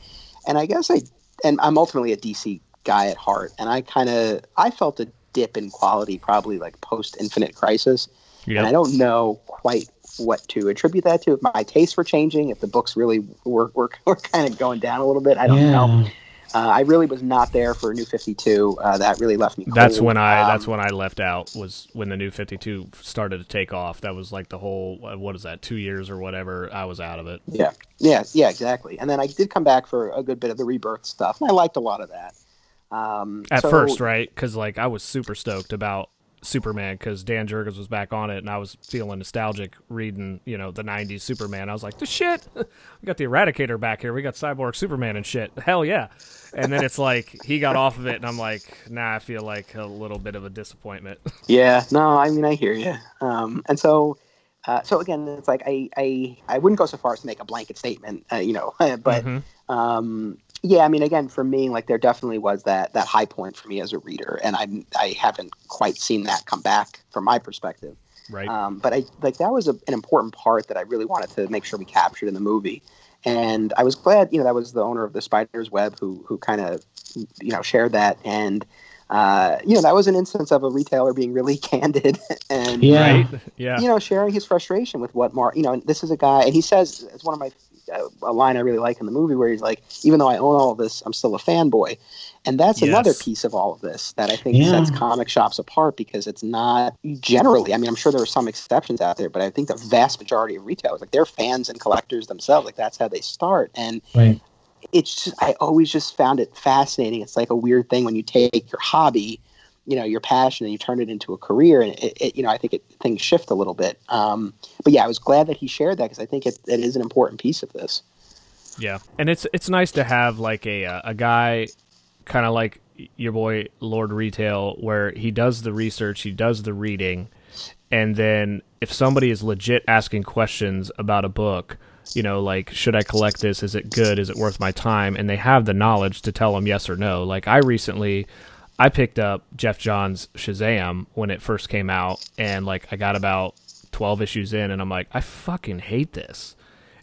And I guess I and I'm ultimately a DC guy at heart. And I kind of I felt a dip in quality probably like post Infinite Crisis. And I don't know quite what to attribute that to. If my tastes were changing, if the books really were were, <laughs> were kind of going down a little bit, I don't yeah. know. Uh, I really was not there for New Fifty Two. Uh, that really left me. Cold. That's when I. Um, that's when I left out. Was when the new Fifty Two started to take off. That was like the whole. uh, What is that? Two years or whatever. I was out of it. Yeah, yeah, yeah, exactly. And then I did come back for a good bit of the rebirth stuff, and I liked a lot of that. Um, At so- first, right? Because like I was super stoked about Superman because Dan Jurgens was back on it, and I was feeling nostalgic reading, you know, the '90s Superman. I was like, "The shit, <laughs> we got the Eradicator back here. We got Cyborg Superman and shit. Hell yeah!" And then it's like he got off of it, and I'm like, "Nah, I feel like a little bit of a disappointment." <laughs> Yeah, no, I mean I hear you. Um, and so, uh, so again, it's like I, I, I wouldn't go so far as to make a blanket statement, uh, you know, <laughs> but Mhm. um, yeah, I mean, again, for me, like there definitely was that that high point for me as a reader, and I, I haven't quite seen that come back from my perspective. right? Um, but I like that was a, an important part that I really wanted to make sure we captured in the movie. And I was glad, you know, that was the owner of the Spider's Web who who kind of, you know, shared that. And uh, you know, that was an instance of a retailer being really <laughs> candid and Yeah. right? Yeah. you know, sharing his frustration with what Mark, you know, and this is a guy, and he says it's one of my a line I really like in the movie where he's like, even though I own all of this, I'm still a fanboy, and that's another piece of all of this that I think Yeah. sets comic shops apart because it's not generally. I mean, I'm sure there are some exceptions out there, but I think the vast majority of retailers, like they're fans and collectors themselves, like that's how they start, and Right. it's just I always just found it fascinating. It's like a weird thing when you take your hobby, you know, your passion, and you turn it into a career, and it, it you know, I think it, things shift a little bit. Um, but yeah, I was glad that he shared that because I think it, it is an important piece of this. Yeah, and it's it's nice to have like a uh, a guy, kind of like your boy Lord Retail, where he does the research, he does the reading, and then if somebody is legit asking questions about a book, you know, like should I collect this? Is it good? Is it worth my time? And they have the knowledge to tell them yes or no. Like I recently. I picked up Geoff Johns Shazam when it first came out, and like I got about twelve issues in, and I'm like, I fucking hate this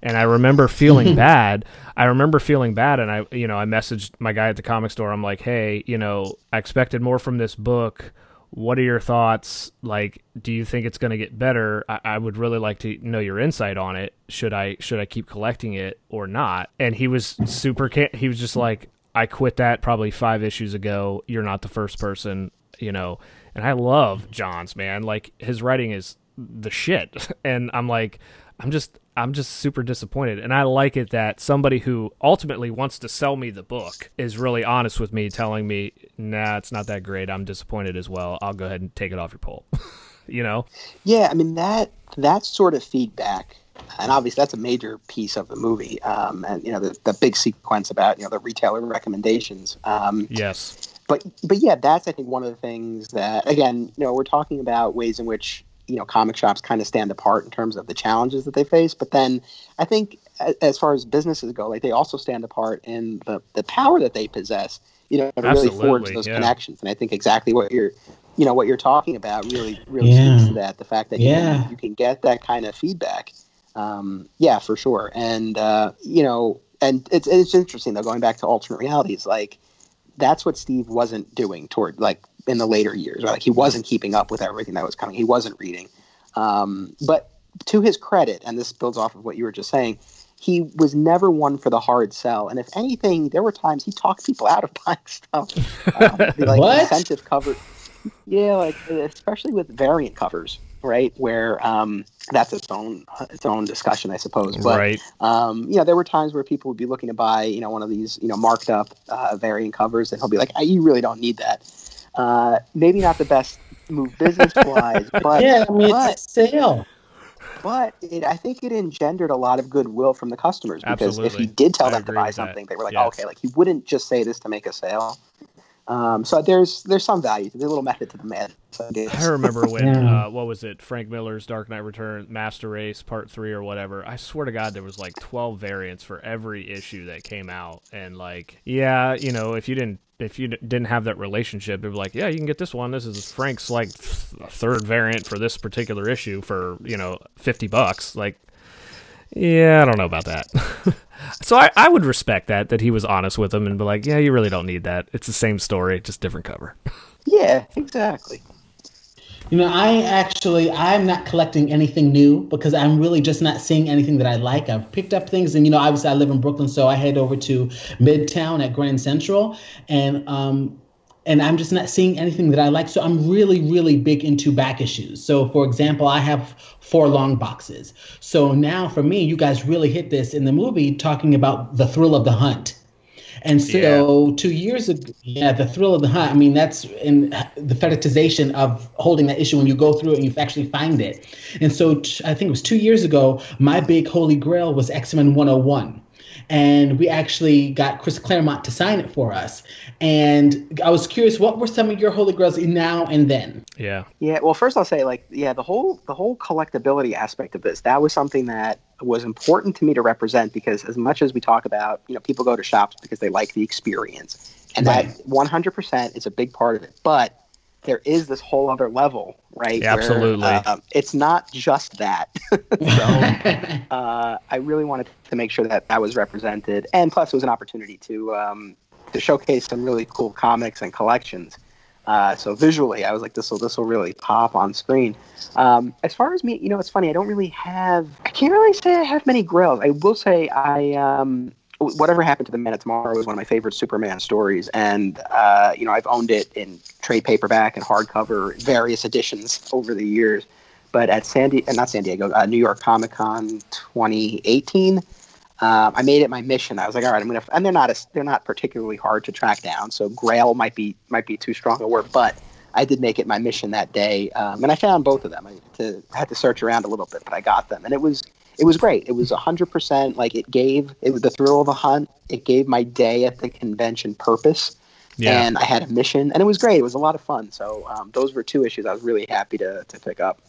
and I remember feeling <laughs> bad. I remember feeling bad, and I, you know, I messaged my guy at the comic store. I'm like, hey, you know, I expected more from this book. What are your thoughts? Like, do you think it's going to get better? I, I would really like to know your insight on it. Should I should I keep collecting it or not? And he was super. Ca- he was just like, I quit that probably five issues ago. You're not the first person, you know. And I love Johns, man. Like his writing is the shit. <laughs> And I'm like, I'm just I'm just super disappointed. And I like it that somebody who ultimately wants to sell me the book is really honest with me, telling me, nah, it's not that great. I'm disappointed as well. I'll go ahead and take it off your pole. <laughs> you know? Yeah, I mean that that sort of feedback, and obviously that's a major piece of the movie. Um, and you know the, the big sequence about you know the retailer recommendations. Um, Yes. but but yeah, that's I think one of the things that again, you know, we're talking about ways in which you know comic shops kind of stand apart in terms of the challenges that they face. But then I think a- as far as businesses go, like they also stand apart in the the power that they possess. You know, to really forge those yeah. connections. And I think exactly what you're you know what you're talking about really really Yeah. speaks to that. The fact that you, Yeah. can, you can get that kind of feedback. Um, yeah, for sure. And uh, you know, and it's it's interesting though. Going back to alternate realities, like that's what Steve wasn't doing toward like in the later years. Right? Like he wasn't keeping up with everything that was coming. He wasn't reading. Um, but to his credit, and this builds off of what you were just saying, he was never one for the hard sell. And if anything, there were times he talked people out of <laughs> buying stuff. Um, the, like <laughs> What? incentive cover. Yeah, like especially with variant covers, right? Where um, that's its own its own discussion, I suppose. But right. um, you know, there were times where people would be looking to buy, you know, one of these, you know, marked up uh, variant covers, and he'll be like, "Ah, "You really don't need that." Uh, maybe not the best move business wise, <laughs> but yeah, I mean, but, it's a sale. but it, I think it engendered a lot of goodwill from the customers because if he did tell I them to buy with that. something, they were like, Yes. oh, "Okay," like he wouldn't just say this to make a sale. Um, so there's there's some value. There's a little method to the madness. I. I remember <laughs> when Yeah. uh, what was it? Frank Miller's Dark Knight Return, Master Race Part Three or whatever. I swear to God, there was like twelve variants for every issue that came out, and like, yeah, you know, if you didn't if you didn't have that relationship, it'd be like, yeah, you can get this one. This is Frank's like th- third variant for this particular issue for you know fifty bucks. Like, yeah, I don't know about that. <laughs> so I, I would respect that that he was honest with him and be like, yeah, you really don't need that. It's the same story, just different cover. <laughs> Yeah, exactly. You know, I actually I'm not collecting anything new because I'm really just not seeing anything that I like. I've picked up things, and you know, obviously I live in Brooklyn, so I head over to Midtown at Grand Central, and um, and I'm just not seeing anything that I like. So I'm really, really big into back issues. So for example, I have four long boxes. So now for me, you guys really hit this in the movie talking about the thrill of the hunt. And so two years ago, yeah, the thrill of the hunt. I mean, that's in the fetishization of holding that issue when you go through it and you actually find it. And so t- I think it was two years ago, my big holy grail was X Men 101. And we actually got Chris Claremont to sign it for us. And I was curious, what were some of your holy grails in now and then? Yeah. Yeah, well, first I'll say like yeah, the whole the whole collectability aspect of this that was something that was important to me to represent because as much as we talk about you know people go to shops because they like the experience and Right. that 100% is a big part of it, but there is this whole other level, right? Yeah, where, absolutely. um, it's not just that. <laughs> so <laughs> uh, I really wanted to make sure that that was represented, and plus it was an opportunity to um, to showcase some really cool comics and collections. Uh, so visually, I was like, this will this will really pop on screen. Um, as far as me, you know, it's funny. I don't really have. I can't really say I have many grills. I will say I. Um, whatever happened to the man of tomorrow is one of my favorite Superman stories, and uh, you know I've owned it in trade paperback and hardcover, various editions over the years. But at San Di- uh, not San Diego, uh, New York Comic Con 2018, um, I made it my mission. I was like, all right, I'm gonna, and they're not as, they're not particularly hard to track down. So Grail might be might be too strong a word, but I did make it my mission that day, um, and I found both of them. I, to, I had to search around a little bit, but I got them, and it was it was great. It was hundred percent like it gave it was the thrill of the hunt. It gave my day at the convention purpose, Yeah. and I had a mission, and it was great. It was a lot of fun. So um, those were two issues I was really happy to to pick up.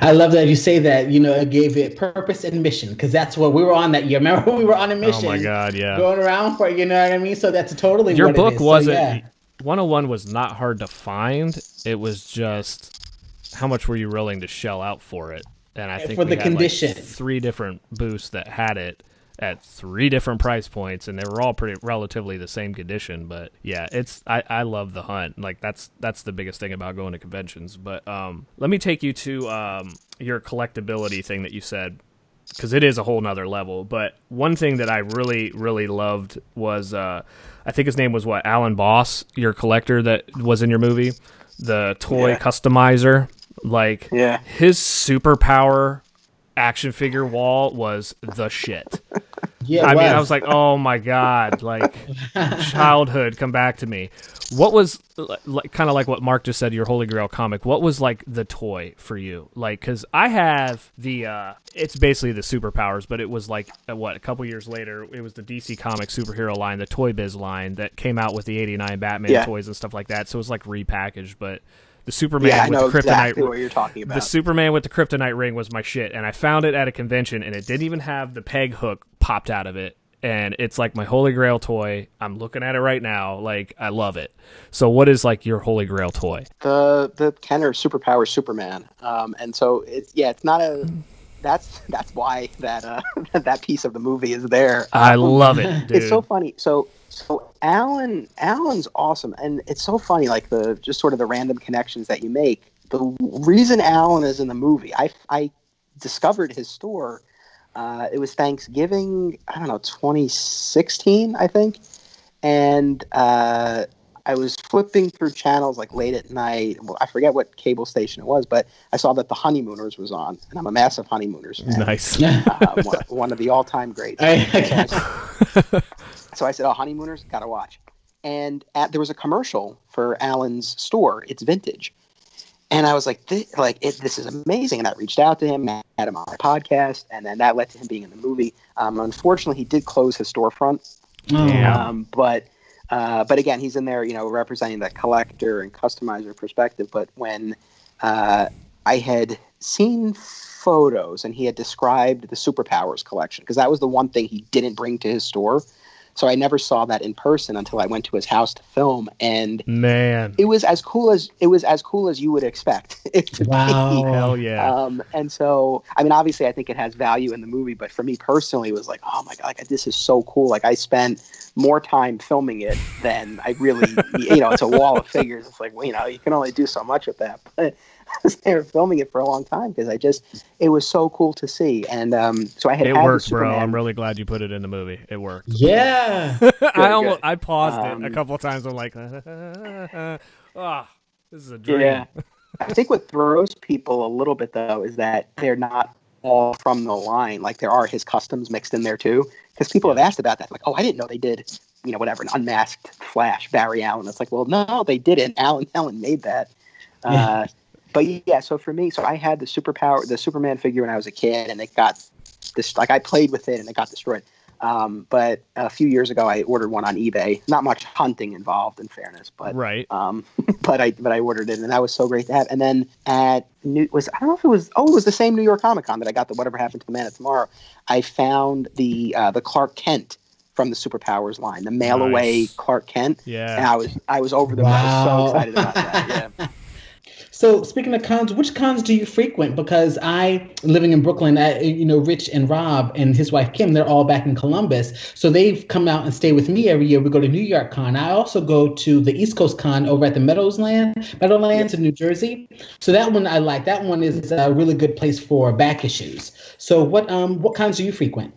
I love that you say that. You know, it gave it purpose and mission because that's what we were on that year. <laughs> Remember, we were on a mission. Oh my God, yeah. Going around for you know what I mean. So that's totally Your what book is. Wasn't yeah. 101 was not hard to find. It was just how much were you willing to shell out for it? And I think For we the had, like, condition. three different booths that had it at three different price points, and they were all pretty relatively the same condition. But yeah, it's I, I love the hunt. Like that's that's the biggest thing about going to conventions. But um, let me take you to um, your collectability thing that you said because it is a whole nother level. But one thing that I really, really loved was uh, I think his name was what Alan Boss, your collector that was in your movie, the toy Yeah. customizer. Like Yeah. his superpower action figure wall was the shit. Yeah, I it mean, I was like, oh my god, like <laughs> childhood come back to me. What was like, kind of like what Mark just said, your Holy Grail comic? What was like the toy for you? Like, because I have the, uh it's basically the superpowers, but it was like uh, what a couple years later, it was the DC comic superhero line, the Toy Biz line that came out with the '89 Batman Yeah. toys and stuff like that. So it was like repackaged, but the Superman yeah, I with know the kryptonite exactly what you're talking about. the Superman with the kryptonite ring was my shit, and I found it at a convention, and it didn't even have the peg hook popped out of it, and it's like my holy grail toy. I'm looking at it right now, like I love it. So, what is like your holy grail toy? the the Kenner superpower Superman. Um, and so it's yeah, it's not a. That's <laughs> that's why that uh, <laughs> that piece of the movie is there. I Um, love it, dude. <laughs> It's so funny. So so Alan Alan's awesome, and it's so funny. Like the just sort of the random connections that you make. The reason Alan is in the movie, I I discovered his store. Uh, it was Thanksgiving. I don't know, 2016, I think, and uh, I was flipping through channels like late at night. Well, I forget what cable station it was, but I saw that the Honeymooners was on, and I'm a massive Honeymooners fan. Nice. uh, <laughs> one, one of the all-time greats. I- So I, <laughs> so I said, "Oh, Honeymooners, gotta watch." And at, there was a commercial for Alan's store. It's vintage, and I was like, this, "Like, it, this is amazing." And I reached out to him, had him on my podcast, and then that led to him being in the movie. Um, unfortunately, he did close his storefront, Oh, Yeah. um, but uh, but again, he's in there, you know, representing that collector and customizer perspective. But when uh, I had seen photos and he had described the superpowers collection, because that was the one thing he didn't bring to his store. So I never saw that in person until I went to his house to film, and Man. it was as cool as it was as cool as you would expect <laughs> it to be. Wow. Hell yeah. Um, and so, I mean, obviously, I think it has value in the movie, but for me personally, it was like, oh my god, like, this is so cool. Like, I spent more time filming it than I really, <laughs> you know, it's a wall of figures. It's like, well, you know, you can only do so much with that. But <laughs> I were filming it for a long time because I just, it was so cool to see. And um, so I had it had the worked, bro. I'm really glad you put it in the movie. It worked. Yeah. <laughs> I almost good. I paused it a Um, couple of times. I'm like, <laughs> ah, this is a dream. Yeah. I think what throws people a little bit though is that they're not all from the line. Like there are his customs mixed in there too. Because people have asked about that. Like, oh, I didn't know they did, you know, whatever, an unmasked Flash, Barry Allen. It's like, well, no, they didn't. Alan Allen made that. Uh, but yeah, so for me, so I had the superpower, the Superman figure when I was a kid, and it got this. Like I played with it, and it got destroyed. Um, but a few years ago, I ordered one on eBay. Not much hunting involved, in fairness, but Right. um, <laughs> but I but I ordered it, and that was so great to have. And then at New was I don't know if it was oh it was the same New York Comic Con that I got the Whatever Happened to the Man of Tomorrow. I found the uh, the Clark Kent from the Superpowers line, the mail away Nice. Clark Kent, Yeah, and Yeah. I was I was over the moon. I was so Wow. excited about that. Yeah. <laughs> So speaking of cons, which cons do you frequent? Because I, living in Brooklyn, I, you know, Rich and Rob and his wife Kim, they're all back in Columbus. So they've come out and stay with me every year. We go to New York Con. I also go to the East Coast Con over at the Meadowsland, Meadowlands in New Jersey. So that one I like. That one is a really good place for back issues. So what um what cons do you frequent?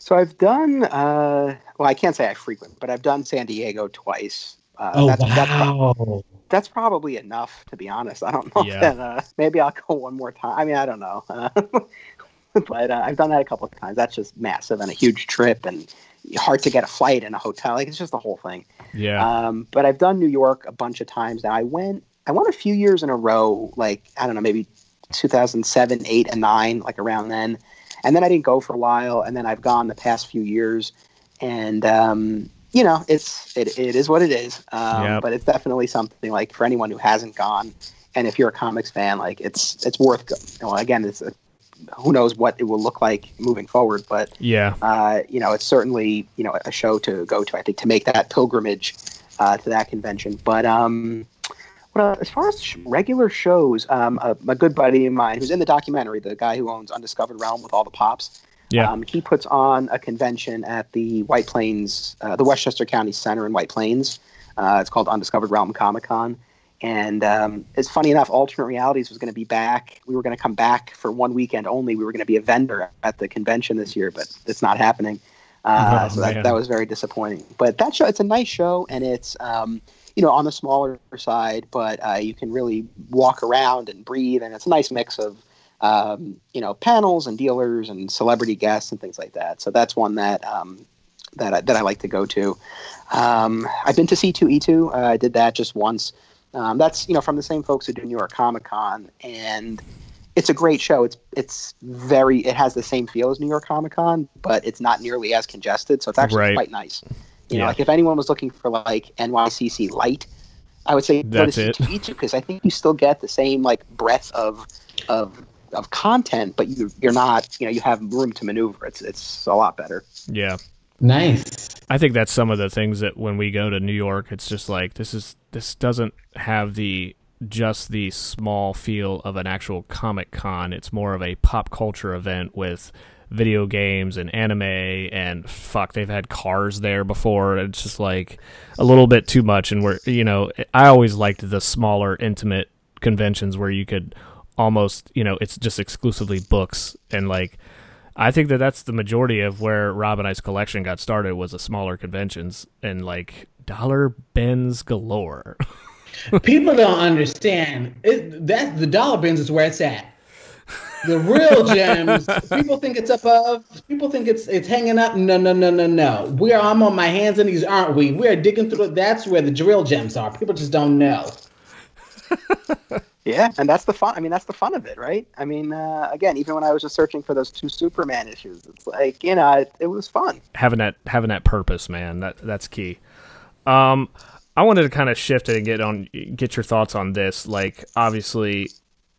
So I've done uh, well I can't say I frequent, but I've done San Diego twice. Uh, Oh that's, wow. that's probably enough to be honest. I don't know Yeah. that, uh, maybe I'll go one more time. I mean, I don't know. Uh, <laughs> but uh, I've done that a couple of times. That's just massive and a huge trip and hard to get a flight and a hotel. Like it's just the whole thing. Yeah. Um, but I've done New York a bunch of times now. I went, I went a few years in a row, like I don't know, maybe 2007, eight, and nine, like around then. And then I didn't go for a while, and then I've gone the past few years, and um, you know, it's it, it is what it is. Um, Yep. But it's definitely something like for anyone who hasn't gone, and if you're a comics fan, like it's it's worth. Go- well, again, it's a, who knows what it will look like moving forward, but yeah. uh, you know, it's certainly you know a show to go to. I think to make that pilgrimage uh, to that convention. But um, well, as far as regular shows, um, a, a good buddy of mine who's in the documentary, the guy who owns Undiscovered Realm with all the pops, Yeah. um, he puts on a convention at the White Plains, uh, the Westchester County Center in White Plains. Uh, it's called Undiscovered Realm Comic Con. And um, it's funny enough, Alternate Realities was going to be back. We were going to come back for one weekend only. We were going to be a vendor at the convention this year, but it's not happening. Uh, Oh, so that, that was very disappointing. But that show, it's a nice show, and it's um, you know on the smaller side, but uh, you can really walk around and breathe, and it's a nice mix of um, you know panels and dealers and celebrity guests and things like that. So that's one that um, that I, that I like to go to. Um, I've been to C2E2. Uh, I did that just once. Um, that's you know from the same folks who do New York Comic Con, and it's a great show. It's it's very it has the same feel as New York Comic Con, but it's not nearly as congested. So it's actually Right. quite nice. You know, like if anyone was looking for like NYCC light, I would say go That's to it. C2E2 because I think you still get the same like breadth of of of content, but you you're not you know you have room to maneuver. It's it's a lot better. Yeah. Nice. I think that's some of the things that when we go to New York, it's just like this is this doesn't have the just the small feel of an actual comic con. It's more of a pop culture event with video games and anime and fuck they've had cars there before it's just like a little bit too much and we're you know i always liked the smaller intimate conventions where you could almost you know it's just exclusively books and like I think that that's the majority of where Rob and I's collection got started was the smaller conventions and like dollar bins galore. <laughs> People don't understand. It, that the dollar bins is where it's at. The real gems, people think it's above. People think it's it's hanging up. No, no, no, no, no. We are. I'm on my hands and knees, aren't we? We are digging through. That's where the drill gems are. People just don't know. <laughs> Yeah, and that's the fun. I mean, that's the fun of it, right? I mean, uh, again, even when I was just searching for those two Superman issues, it's like you know, it, it was fun. having that having that purpose, man. That that's key. Um, I wanted to kind of shift it and get on get your thoughts on this. Like, obviously,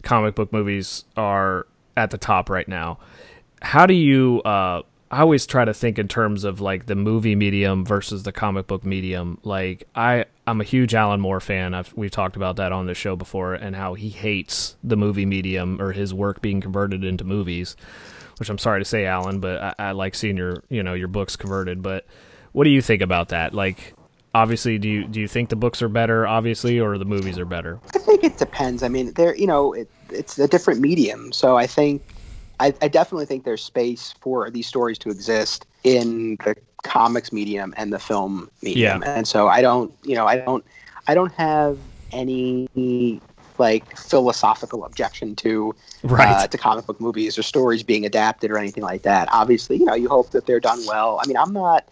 comic book movies are at the top right now. How do you? Uh, I always try to think in terms of like the movie medium versus the comic book medium. Like, I I'm a huge Alan Moore fan. I've we've talked about that on the show before, and how he hates the movie medium or his work being converted into movies. Which I'm sorry to say, Alan, but I, I like seeing your you know your books converted. But what do you think about that? Like, obviously, do you do you think the books are better, obviously, or the movies are better? I think it depends. I mean, there, you know, it, it's a different medium, so I think, I, I definitely think there's space for these stories to exist in the comics medium and the film medium, Yeah. and so I don't, you know, I don't, I don't have any like philosophical objection to Right. uh, to comic book movies or stories being adapted or anything like that. Obviously, you know, you hope that they're done well. I mean, I'm not.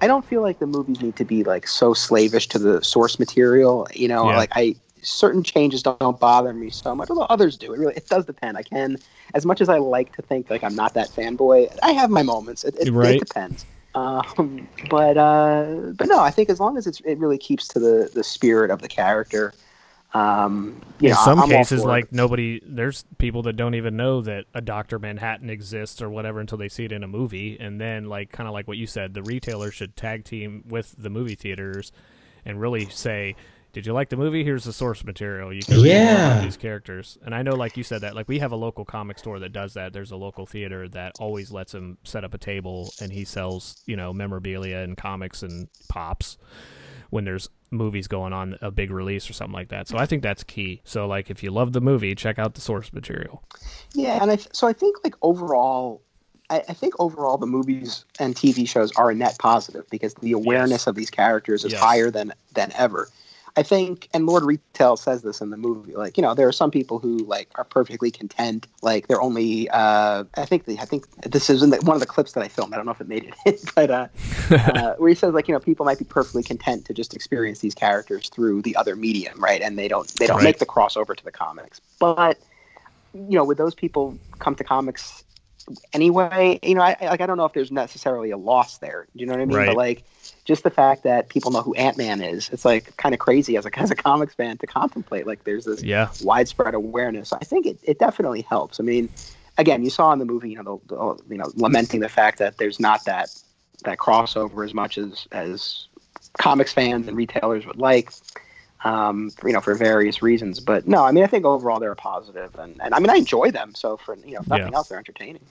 I don't feel like the movies need to be like so slavish to the source material. You know, Yeah. like I certain changes don't, bother me so much, although others do. It really it does depend. I can, as much as I like to think like I'm not that fanboy, I have my moments. It, it, Right. it depends. Um, but uh, but no, I think as long as it's, it really keeps to the the spirit of the character. Um, in know, some I'm cases, for it. like nobody, there's people that don't even know that a Doctor Manhattan exists or whatever until they see it in a movie, and then like kind of like what you said, the retailer should tag team with the movie theaters and really say, "Did you like the movie? Here's the source material. You can read more Yeah. about these characters." And I know, like you said, that like we have a local comic store that does that. There's a local theater that always lets him set up a table and he sells, you know, memorabilia and comics and pops when there's movies going on a big release or something like that. So I think that's key. So like if you love the movie, check out the source material. Yeah, and I th- so I think like overall, I, I think overall the movies and TV shows are a net positive because the awareness of these characters is Yes. higher than than ever. I think, and Lord Retail says this in the movie. Like, you know, there are some people who like are perfectly content. Like, they're only. Uh, I think the, I think this is in the, one of the clips that I filmed. I don't know if it made it, in, <laughs> but uh, uh, <laughs> where he says like, you know, people might be perfectly content to just experience these characters through the other medium, right? And they don't they don't Right. make the crossover to the comics, but you know, would those people come to comics anyway? You know, I, like I don't know if there's necessarily a loss there. Do you know what I mean? Right. But like, just the fact that people know who Ant Man is, it's like kind of crazy as a as a comics fan to contemplate. Like, there's this Yeah. widespread awareness. I think it, it definitely helps. I mean, again, you saw in the movie, you know, the, the you know, lamenting the fact that there's not that that crossover as much as as comics fans and retailers would like. Um, you know, for various reasons, but no, I mean, I think overall they're a positive, and, and I mean, I enjoy them. So for you know, nothing Yeah. else, they're entertaining.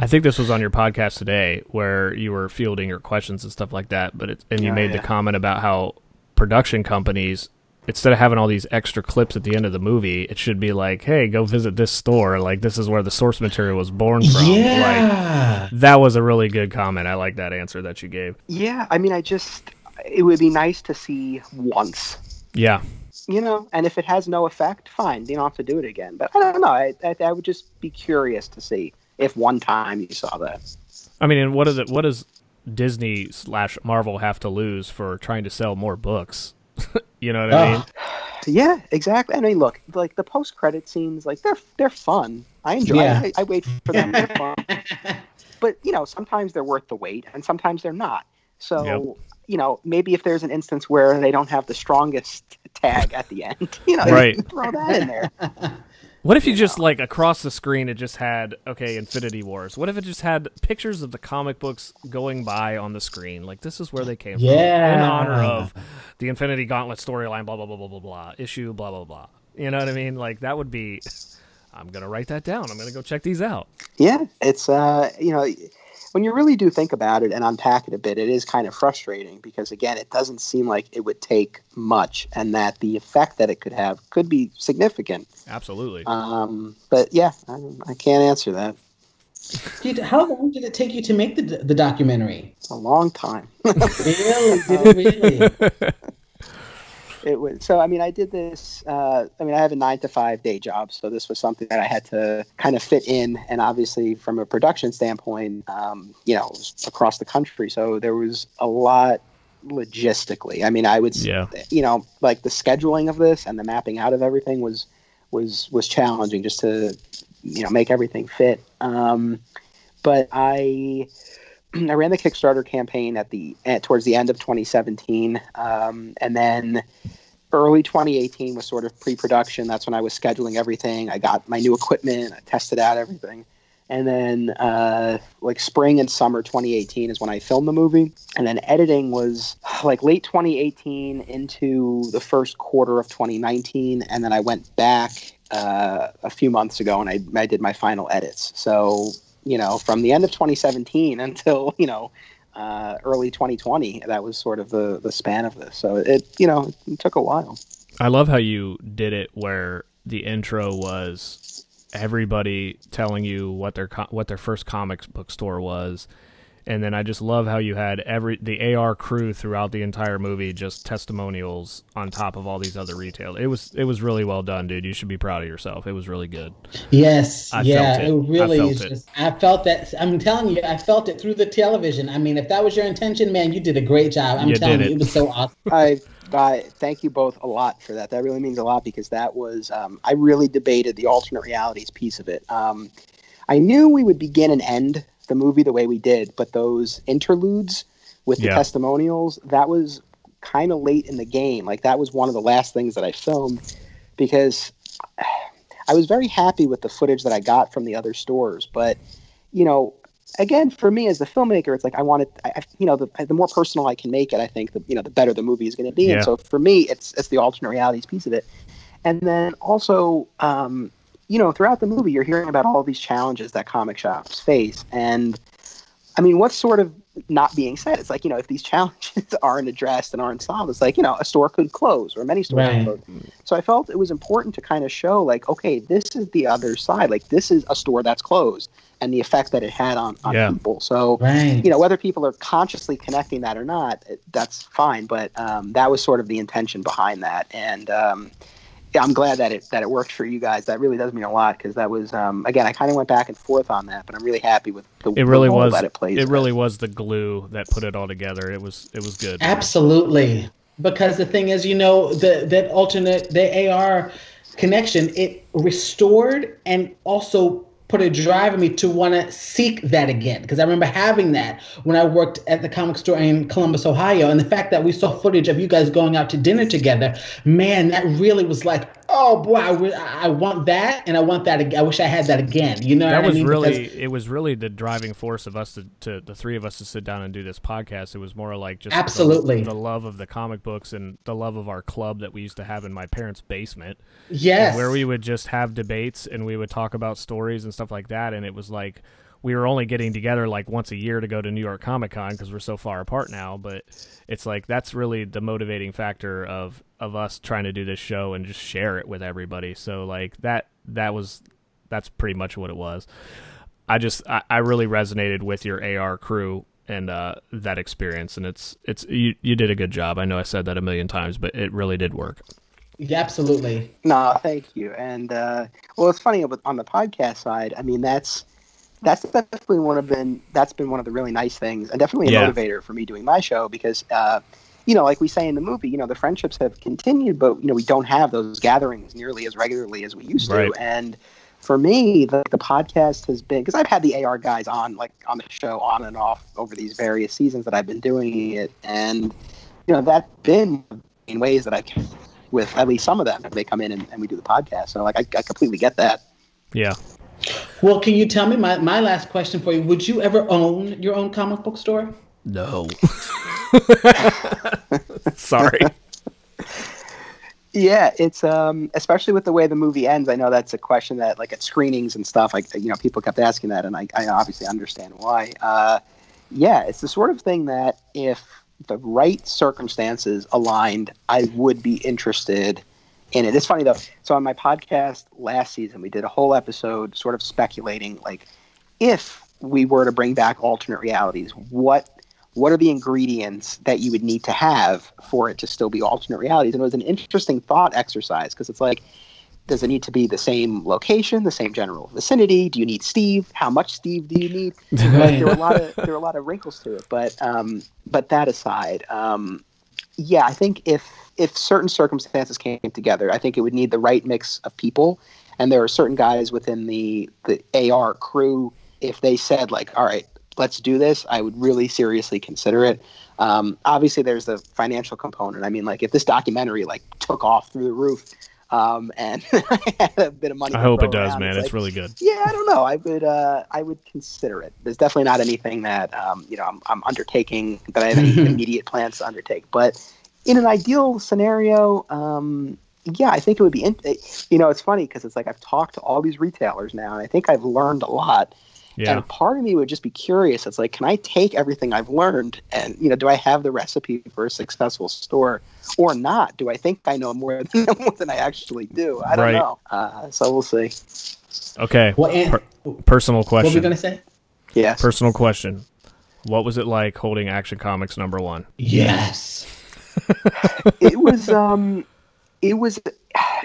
I think this was on your podcast today where you were fielding your questions and stuff like that. But it, and you Oh, made the comment about how production companies, instead of having all these extra clips at the end of the movie, it should be like, "Hey, go visit this store. Like this is where the source material was born from." Like Yeah. that was a really good comment. I like that answer that you gave. Yeah, I mean, I just it would be nice to see once, Yeah, you know, and if it has no effect, fine, you don't have to do it again. But I don't know. I, I, I would just be curious to see if one time you saw that. I mean, and what is it? What does Disney slash Marvel have to lose for trying to sell more books? <laughs> you know what I mean? Yeah, exactly. I mean, look, like the post credit scenes, like they're they're fun. I enjoy. Yeah. I, I wait for them. They're fun. <laughs> But you know, sometimes they're worth the wait, and sometimes they're not. So Yep. you know, maybe if there's an instance where they don't have the strongest tag at the end, <laughs> you know, Right. throw that in there. What if you just like across the screen it just had okay Infinity Wars? What if it just had pictures of the comic books going by on the screen? Like this is where they came from in honor of the Infinity Gauntlet storyline. Blah blah blah blah blah blah issue. Blah blah blah. You know what I mean? Like that would be. I'm gonna write that down. I'm gonna go check these out. Yeah, it's uh, you know, when you really do think about it and unpack it a bit, it is kind of frustrating because again, it doesn't seem like it would take much, and that the effect that it could have could be significant. Absolutely. Um, but yeah, I, I can't answer that. Did, how long did it take you to make the the documentary? It's a long time. really? Did <laughs> it really? It was so i mean i did this uh, i mean i have a nine to five day job so this was something that i had to kind of fit in and obviously from a production standpoint um, you know across the country so there was a lot logistically i mean i would Yeah. you know like the scheduling of this and the mapping out of everything was was was challenging just to you know make everything fit um, but i I ran the Kickstarter campaign at the at, towards the end of 2017, um, and then early 2018 was sort of pre-production. That's when I was scheduling everything. I got my new equipment, I tested out everything, and then uh, like spring and summer 2018 is when I filmed the movie, and then editing was like late 2018 into the first quarter of 2019, and then I went back uh, a few months ago and I, I did my final edits. So you know, from the end of 2017 <laughs> until you know uh, early 2020. That was sort of the the span of this. So it you know it took a while. I love how you did it where the intro was everybody telling you what their what their first comics book store was. And then I just love how you had every the AR crew throughout the entire movie just testimonials on top of all these other retail. It was it was really well done, dude. You should be proud of yourself. It was really good. Yes, I yeah, felt it. it. really I felt is it. just. I felt that. I'm telling you, I felt it through the television. I mean, if that was your intention, man, you did a great job. I'm You telling you, it. it was so awesome. <laughs> I, I thank you both a lot for that. That really means a lot because that was um, I really debated the alternate realities piece of it. Um, I knew we would begin and end the movie the way we did, but those interludes with the Yeah. testimonials that was kind of late in the game. Like that was one of the last things that I filmed because I was very happy with the footage that I got from the other stores, but you know, again, for me as the filmmaker, it's like I want it. I, I- you know, the, the more personal I can make it, I think the you know the better the movie is going to be. Yeah. And so for me, it's it's the alternate realities piece of it, and then also, um, you know, throughout the movie, you're hearing about all these challenges that comic shops face, and I mean, what's sort of not being said? It's like you know, if these <laughs> challenges aren't addressed and aren't solved, it's like you know, a store could close or many stores Right. could close. So I felt it was important to kind of show, like, okay, this is the other side. Like, this is a store that's closed, and the effect that it had on, on Yeah. people. So Right. you know, whether people are consciously connecting that or not, that's fine. But um, that was sort of the intention behind that, and um, yeah, I'm glad that it that it worked for you guys. That really does mean a lot because that was um, again, I kind of went back and forth on that, but I'm really happy with the, It really the role was that it plays. it in really was the glue that put it all together. It was it was good. Absolutely. Because the thing is, you know, the that alternate the AR connection, it restored and also put a drive in me to want to seek that again. Because I remember having that when I worked at the comic store in Columbus, Ohio. And the fact that we saw footage of you guys going out to dinner together, man, that really was like, oh boy, I, I want that and I want that again. I wish I had that again. You know that what was I mean? really Because- it was really the driving force of us to, to the three of us to sit down and do this podcast it was more like just the- Absolutely. the, love of the comic books and the love of our club that we used to have in my parents basement yes. where we would just have debates and we would talk about stories and stuff like that and it was like we were only getting together like once a year to go to New York Comic Con because we're so far apart now but it's like that's really the motivating factor of of us trying to do this show and just share it with everybody so like that that was that's pretty much what it was I just I, I really resonated with your AR crew and uh, that experience and it's it's you you did a good job I know I said that a million times but it really did work Yeah, absolutely. No, thank you. And uh, well, it's funny on the podcast side. I mean, that's that's definitely one of been that's been one of the really nice things, and definitely a Yeah. motivator for me doing my show because, uh, you know, like we say in the movie, you know, the friendships have continued, but you know, we don't have those gatherings nearly as regularly as we used Right. to. And for me, the, the podcast has been because I've had the AR guys on like on the show on and off over these various seasons that I've been doing it, and you know, that's been in ways that I've with at least some of them they come in and, and we do the podcast. So like I, I completely get that. yeah Well, can you tell me my, my last question for you? Would you ever own your own comic book store? No. <laughs> Sorry. Yeah, it's um especially with the way the movie ends. I know that's a question that like at screenings and stuff, like you know, people kept asking that, and I, I obviously understand why. Uh, yeah, it's the sort of thing that if the right circumstances aligned, I would be interested in it. It's funny though. So on my podcast last season, we did a whole episode sort of speculating like if we were to bring back alternate realities, what what are the ingredients that you would need to have for it to still be alternate realities? And it was an interesting thought exercise because it's like, does it need to be the same location, the same general vicinity? Do you need Steve? How much Steve do you need? <laughs> there were a lot of there were a lot of wrinkles to it, but um, but that aside, um, yeah, I think if if certain circumstances came together, I think it would need the right mix of people. And there are certain guys within the the AR crew. If they said like, "All right, let's do this," I would really seriously consider it. Um, obviously, there's the financial component. I mean, like if this documentary like took off through the roof, um, and <laughs> I had a bit of money. I hope it does, around, man. It's, it's really good. Yeah, I don't know. I would, uh, I would consider it. There's definitely not anything that um, you know I'm, I'm undertaking that I have any <laughs> immediate plans to undertake. But in an ideal scenario, um, yeah, I think it would be. In, you know, it's funny because it's like I've talked to all these retailers now, and I think I've learned a lot. Yeah. And part of me would just be curious. It's like, can I take everything I've learned and, you know, do I have the recipe for a successful store or not? Do I think I know more <laughs> than, more than I actually do? I don't right. know. Uh, so we'll see. Okay. Well, and, per- personal question. What were you going to say? Yeah. Personal question. What was it like holding Action Comics number one? Yes. <laughs> it was, um, it was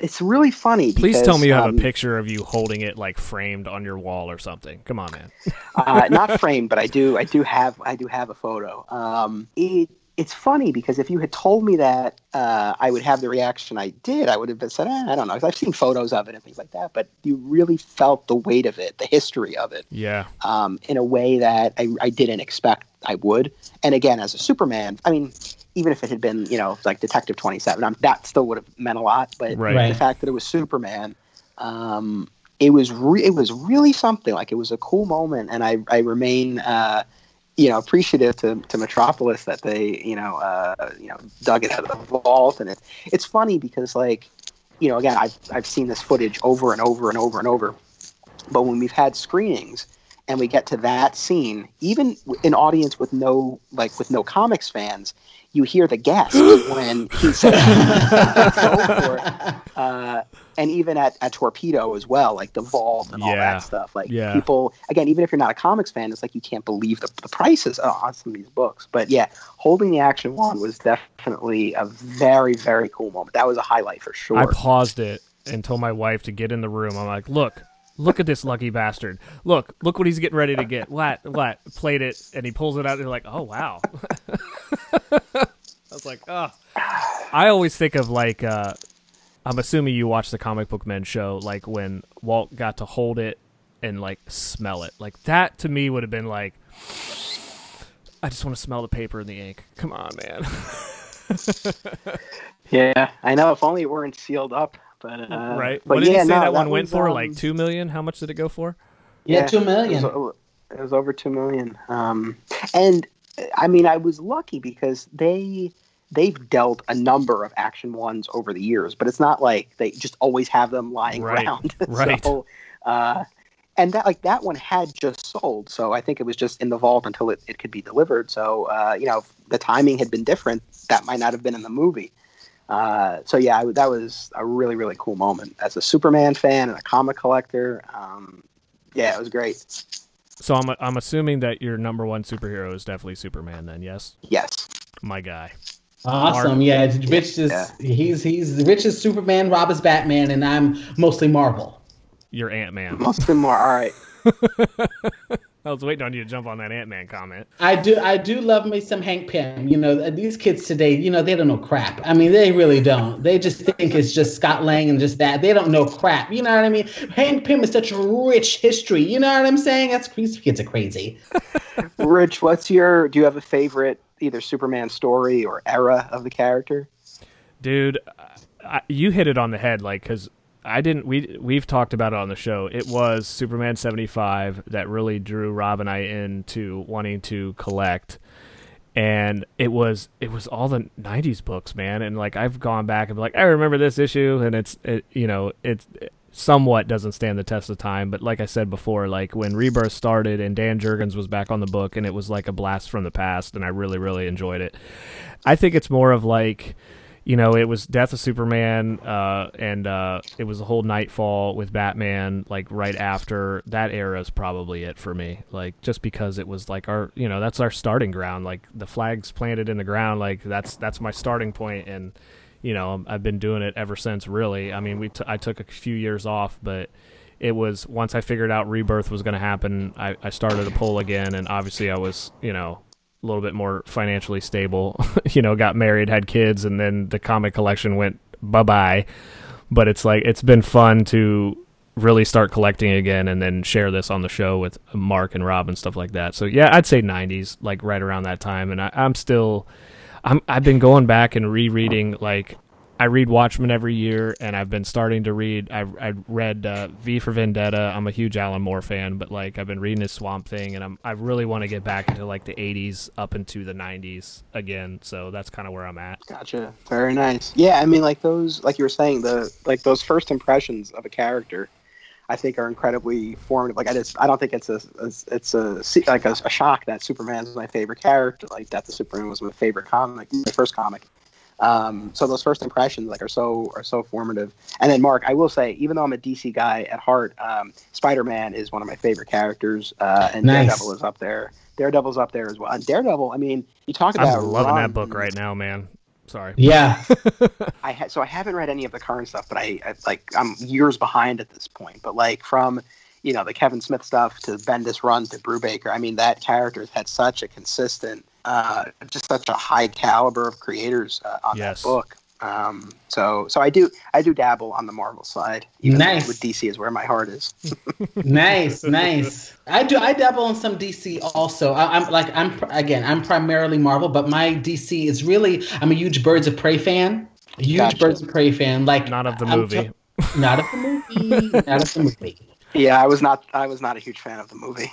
it's really funny. Please tell me you have um, a picture of you holding it like framed on your wall or something. Come on, man. <laughs> uh, not <laughs> framed, but I do. I do have. I do have a photo. Um, it it's funny because if you had told me that uh, I would have the reaction I did, I would have said, eh, I don't know. I've seen photos of it and things like that, but you really felt the weight of it, the history of it. Yeah. Um, in a way that I, I didn't expect I would. And again, as a Superman, I mean, even if it had been, you know, like Detective 27, I'm, that still would have meant a lot. But right. the fact that it was Superman, um, it was re- it was really something. Like it was a cool moment, and I I remain. Uh, you know, appreciative to, to Metropolis that they, you know, uh, you know, dug it out of the vault, and it, it's funny because, like, you know, again, I've I've seen this footage over and over and over and over, but when we've had screenings, and we get to that scene, even an audience with no like with no comics fans, you hear the gasp when he says <laughs> uh, and even at, at Torpedo as well, like the vault and yeah. all that stuff. Like yeah. people, again, even if you're not a comics fan, it's like you can't believe the, the prices on some of these books. But yeah, holding the action one was definitely a very very cool moment. That was a highlight for sure. I paused it and told my wife to get in the room. I'm like, look, Look at this lucky bastard. Look, look what he's getting ready to get. What? What? Played it, and he pulls it out, and you're like, oh wow. <laughs> I was like, oh. I always think of like, uh, I'm assuming you watched the Comic Book Men show, like when Walt got to hold it and like smell it. Like that to me would have been like, I just want to smell the paper and the ink. Come on, man. <laughs> yeah, I know. If only it weren't sealed up. But uh, right, but what did yeah, you say no, that one went for? Um, like two million? How much did it go for? Yeah, yeah two million. It was, it was, over two million. Um, and I mean, I was lucky because they they've dealt a number of action ones over the years, but it's not like they just always have them lying right. around. <laughs> right. So, uh, and that like that one had just sold, so I think it was just in the vault until it, it could be delivered. So uh, you know, the timing had been different. That might not have been in the movie. Uh, so yeah, I, that was a really really cool moment as a Superman fan and a comic collector. Um, yeah, it was great. So I'm I'm assuming that your number one superhero is definitely Superman. Then yes. Yes. My guy. Awesome. Mark. Yeah, Rich is yeah. he's he's Rich is Superman, Rob is Batman, and I'm mostly Marvel. You're Ant Man. Mostly more. All right. <laughs> I was waiting on you to jump on that Ant Man comment. I do, I do love me some Hank Pym. You know, these kids today, you know, they don't know crap. I mean, they really don't. They just think it's just Scott Lang and just that. They don't know crap. You know what I mean? Hank Pym is such a rich history. You know what I'm saying? That's these kids are crazy. <laughs> Rich, what's your? Do you have a favorite either Superman story or era of the character? Dude, I, you hit it on the head. Like, because I didn't. We we've talked about it on the show. It was Superman seventy five that really drew Rob and I into wanting to collect, and it was it was all the '90s books, man. And like I've gone back and be like, I remember this issue, and it's it, you know it's it somewhat doesn't stand the test of time. But like I said before, like when Rebirth started and Dan Jurgens was back on the book, and it was like a blast from the past, and I really really enjoyed it. I think it's more of like you know, it was Death of Superman, uh, and uh, it was the whole Knightfall with Batman, like right after that era is probably it for me. Like just because it was like our, you know, that's our starting ground. Like the flags planted in the ground, like that's that's my starting point, and you know, I've been doing it ever since. Really, I mean, we t- I took a few years off, but it was once I figured out Rebirth was going to happen, I, I started a pull again, and obviously I was, you know, a little bit more financially stable. <laughs> you know, got married, had kids, and then the comic collection went bye bye. But it's like it's been fun to really start collecting again and then share this on the show with Mark and Rob and stuff like that. So yeah, I'd say 90s, like right around that time. And I, I'm still, I'm I've been going back and rereading like I read Watchmen every year, and I've been starting to read. I I read uh, V for Vendetta. I'm a huge Alan Moore fan, but like I've been reading his Swamp Thing, and I'm I really want to get back into like the 80s up into the 90s again. So that's kind of where I'm at. Gotcha. Very nice. Yeah, I mean, like those, like you were saying, the like those first impressions of a character. I think are incredibly formative. Like I just, I don't think it's a, it's a like a, a shock that Superman's my favorite character. Like that the Superman was my favorite comic, my first comic. Um, so those first impressions like are so are so formative. And then Mark, I will say, even though I'm a DC guy at heart, um, Spider Man is one of my favorite characters, uh, and nice. Daredevil is up there. Daredevil's up there as well. And Daredevil, I mean, you talk about. I'm loving that book right now, man. Sorry. Yeah. <laughs> I ha- so I haven't read any of the current stuff, but I, I like I'm years behind at this point. But like from you know the Kevin Smith stuff to Bendis run to Brubaker, I mean that character has had such a consistent uh, just such a high caliber of creators uh, on yes. that book. Um, so so I do I do dabble on the Marvel side. Even nice. With DC is where my heart is. <laughs> nice, nice. I do I dabble on some DC also. I, am like I'm again I'm primarily Marvel, but my DC is really I'm a huge Birds of Prey fan. A huge gotcha. Birds of Prey fan. Like not of the movie. T- not of the movie. not of the movie. <laughs> Yeah, I was not I was not a huge fan of the movie.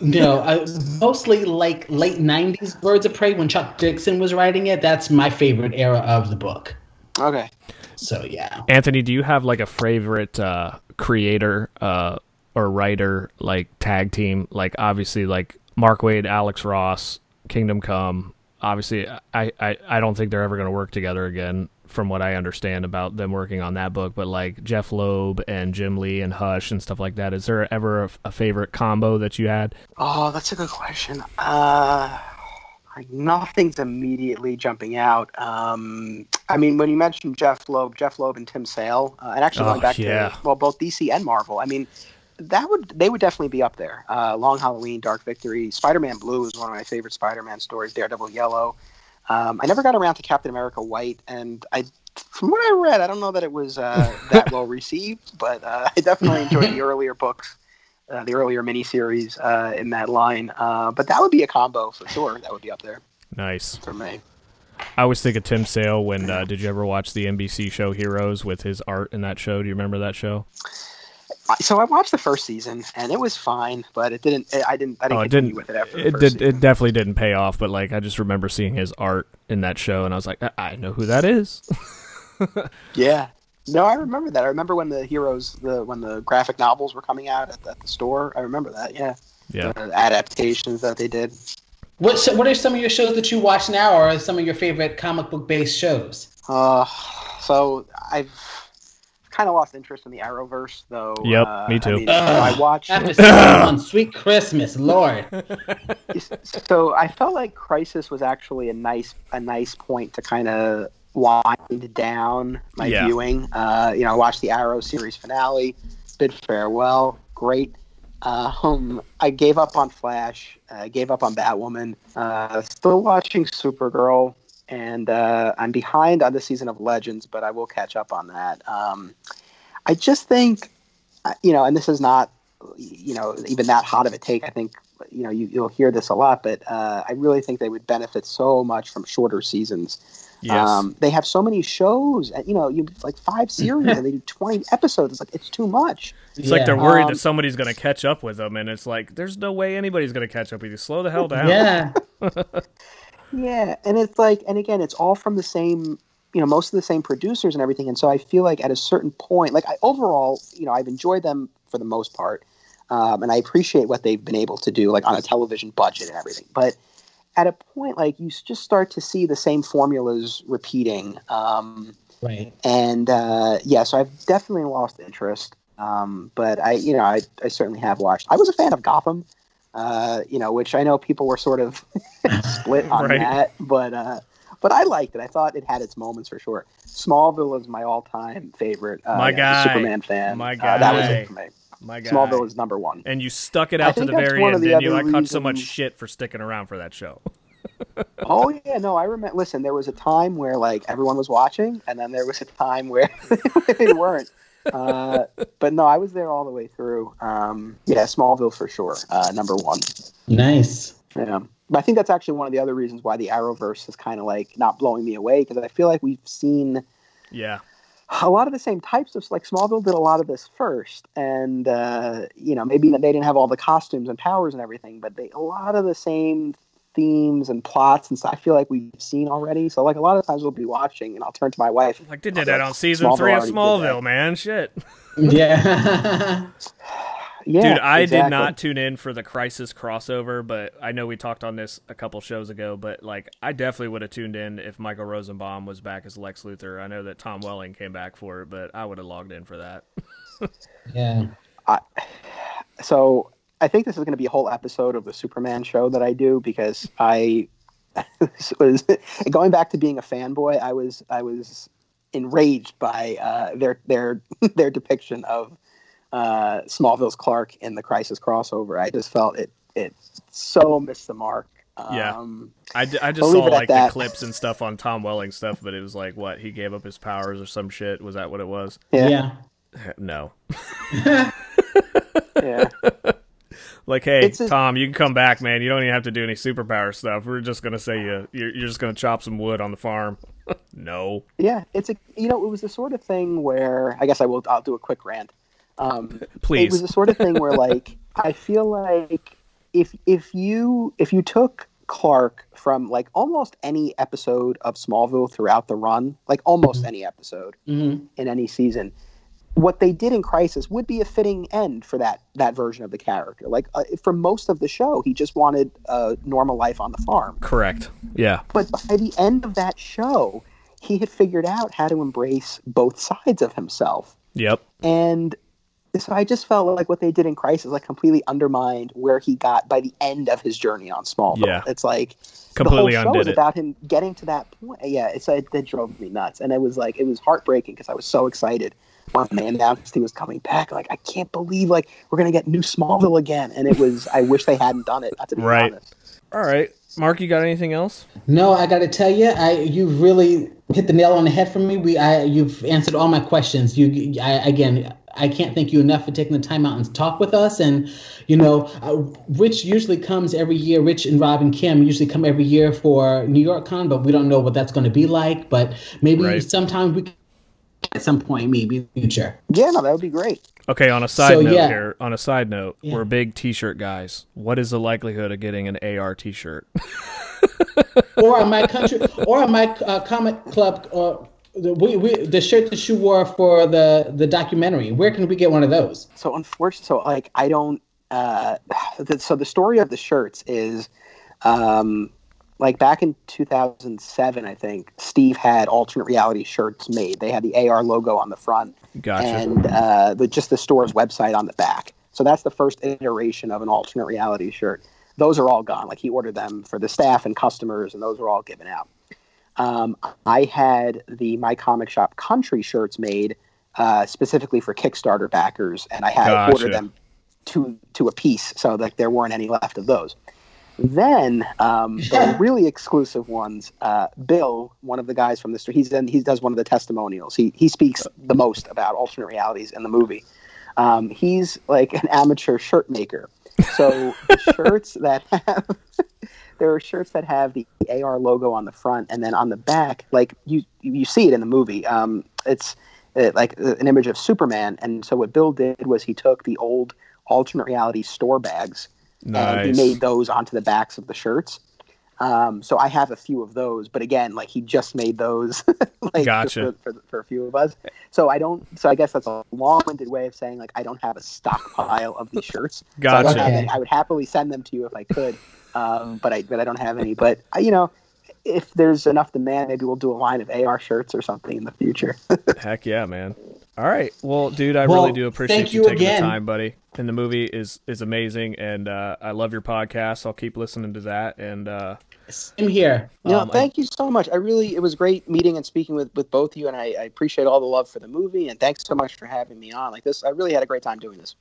No, <laughs> I, mostly like late '90s Birds of Prey when Chuck Dixon was writing it. That's my favorite era of the book. Okay. So yeah. Anthony, do you have like a favorite uh, creator uh, or writer like tag team? Like obviously like Mark Waid, Alex Ross, Kingdom Come. Obviously, I I, I don't think they're ever going to work together again from what I understand about them working on that book, but like Jeph Loeb and Jim Lee and Hush and stuff like that. Is there ever a, a favorite combo that you had? Oh, that's a good question. Uh, nothing's immediately jumping out. Um, I mean, when you mentioned Jeph Loeb, Jeph Loeb and Tim Sale, uh, and actually going oh, back yeah. to well, both DC and Marvel. I mean, that would they would definitely be up there. Uh, Long Halloween, Dark Victory, Spider-Man Blue is one of my favorite Spider-Man stories. Daredevil Yellow. Um, I never got around to Captain America White, and I, from what I read, I don't know that it was uh, that <laughs> well received, but uh, I definitely enjoyed the <laughs> earlier books, uh, the earlier miniseries uh, in that line. Uh, but that would be a combo for sure. That would be up there. Nice for me. I always think of Tim Sale when uh, did you ever watch the NBC show Heroes with his art in that show? Do you remember that show? So I watched the first season and it was fine, but it didn't. I didn't. I didn't oh, it didn't, with it after. it did. Season. It definitely didn't pay off. But like, I just remember seeing his art in that show, and I was like, I, know who that is. <laughs> yeah. No, I remember that. I remember when the heroes, the when the graphic novels were coming out at the, at the store. I remember that. Yeah. Yeah. The adaptations that they did. What What are some of your shows that you watch now, or some of your favorite comic book based shows? Uh, so I've kind of lost interest in the Arrowverse, though. Yep, uh, me too. I, mean, I watched <coughs> on Sweet Christmas, Lord. <laughs> so I felt like Crisis was actually a nice a nice point to kind of wind down my yeah. viewing. Uh, you know, I watched the Arrow series finale, bid farewell, great. Um, I gave up on Flash. I gave up on Batwoman. Uh, still watching Supergirl and uh, I'm behind on the season of Legends, but I will catch up on that. Um, I just think, uh, you know, and this is not, you know, even that hot of a take. I think, you know, you, will hear this a lot, but uh, I really think they would benefit so much from shorter seasons. Yes. Um, they have so many shows, and you know, you like five <laughs> series, and they do twenty episodes. It's like it's too much. It's yeah. like they're worried um, that somebody's going to catch up with them, and it's like there's no way anybody's going to catch up with you. Slow the hell <laughs> down. Yeah. <laughs> Yeah, and it's like, and again, it's all from the same, you know, most of the same producers and everything. And so I feel like at a certain point, like I overall, you know, I've enjoyed them for the most part, um, and I appreciate what they've been able to do, like on a television budget and everything. But at a point like you just start to see the same formulas repeating. Um, Right. and uh, yeah, so I've definitely lost interest. Um, but I, you know, I, I certainly have watched. I was a fan of Gotham, uh, you know, which I know people were sort of <laughs> split on Right. that, but uh, but I liked it. I thought it had its moments for sure. Smallville is my all-time favorite. Uh, My know, guy. Superman fan. My Uh, that was it for me. My guy. Smallville is number one. and you stuck it out to the very end, the didn't you? I caught so much shit for sticking around for that show. <laughs> oh yeah, no, I remember. Listen, there was a time where like everyone was watching, and then there was a time where <laughs> they weren't. Uh, but no, I was there all the way through. Um, yeah, Smallville for sure, uh, number one. Nice. Yeah, but I think that's actually one of the other reasons why the Arrowverse is kind of like not blowing me away because I feel like we've seen Yeah. a lot of the same types of like Smallville did a lot of this first, and uh, you know maybe they didn't have all the costumes and powers and everything, but they a lot of the same themes and plots and stuff. I feel like we've seen already. So like a lot of times we'll be watching, and I'll turn to my wife. Like they did I'll that on season Smallville three of Smallville, man. Shit. <laughs> Yeah. Yeah, Dude, I did not tune in for the Crisis crossover, but I know we talked on this a couple shows ago. But like, I definitely would have tuned in if Michael Rosenbaum was back as Lex Luthor. I know that Tom Welling came back for it, but I would have logged in for that. <laughs> yeah. I, so I think this is going to be a whole episode of the Superman show that I do because I <laughs> was <laughs> going back to being a fanboy. I was I was enraged by uh, their their <laughs> their depiction of uh, Smallville's Clark in the Crisis crossover. I just felt it it so missed the mark. Yeah. Um, I, d- I just I'll saw leave it like the clips and stuff on Tom Welling stuff, but it was like what he gave up his powers or some shit. Was that what it was? yeah, Yeah. No. yeah. Like, hey, a- Tom, you can come back, man. You don't even have to do any superpower stuff. We're just gonna say you you're, you're just gonna chop some wood on the farm. <laughs> no. Yeah, it's a you know it was the sort of thing where I guess I will I'll do a quick rant. Um, <laughs> It was the sort of thing where like <laughs> I feel like if if you if you took Clark from like almost any episode of Smallville throughout the run, like almost any episode hmm in any season, what they did in Crisis would be a fitting end for that that version of the character. Like uh, for most of the show, he just wanted a normal life on the farm. Correct. Yeah. But by the end of that show, he had figured out how to embrace both sides of himself. Yep. And so I just felt like what they did in Crisis like completely undermined where he got by the end of his journey on Smallville. Yeah. It's like Completely the whole show was it. about him getting to that point. Yeah, it's it, it drove me nuts, and it was like it was heartbreaking because I was so excited when they announced he was coming back. Like I can't believe like we're gonna get new Smallville again, and it was I wish they hadn't done it. Not to be Right. honest. All right, Mark, you got anything else? No, I got to tell you, I you really hit the nail on the head for me. We, I, you've answered all my questions. You, I, again, I can't thank you enough for taking the time out and talk with us. And you know, uh, Rich usually comes every year. Rich and Rob and Kim usually come every year for New York Con, but we don't know what that's going to be like. But maybe Right. sometime we, can, at some point, maybe in the future. Yeah, no, that would be great. Okay, on a side So, note yeah. here, on a side note, Yeah. we're big T-shirt guys. What is the likelihood of getting an AR T-shirt? <laughs> or on my country, or on my uh, comic club, or the, we, we, the shirt that you wore for the the documentary. Where can we get one of those? so unfortunately so like i don't uh <sighs> the, so the story of the shirts is um like back in 2007 i think steve had alternate reality shirts made they had the ar logo on the front Gotcha. and uh the just the store's website on the back so that's the first iteration of an alternate reality shirt those are all gone like he ordered them for the staff and customers and those were all given out um, i had the my comic shop country shirts made uh, specifically for Kickstarter backers, and I had Gotcha. ordered them to to a piece, so that there weren't any left of those. Then um, the really exclusive ones, uh, Bill, one of the guys from the store, he's in, he does one of the testimonials. He he speaks the most about alternate realities in the movie. Um, he's like an amateur shirt maker. So the <laughs> shirts that have <laughs> there are shirts that have the AR logo on the front, and then on the back, like you you see it in the movie. Um, it's uh, like uh, an image of Superman, and so what Bill did was he took the old alternate reality store bags and he made those onto the backs of the shirts. Um, so I have a few of those, but again, like he just made those, <laughs> like Gotcha. for, for, for a few of us. So I don't. So I guess that's a long-winded way of saying like I don't have a stockpile of these shirts. So I, Gotcha. I would happily send them to you if I could, um, but I but I don't have any. But uh, you know, if there's enough demand, maybe we'll do a line of AR shirts or something in the future. <laughs> Heck yeah, man. All right. Well, dude, I Well, really do appreciate you you taking again. the time, buddy. And the movie is is amazing, and uh, I love your podcast. I'll keep listening to that. And uh, Same here. You know, Um, I- thank you so much. I really, it was great meeting and speaking with, with both of you, and I, I appreciate all the love for the movie. And thanks so much for having me on. Like this, I really had a great time doing this.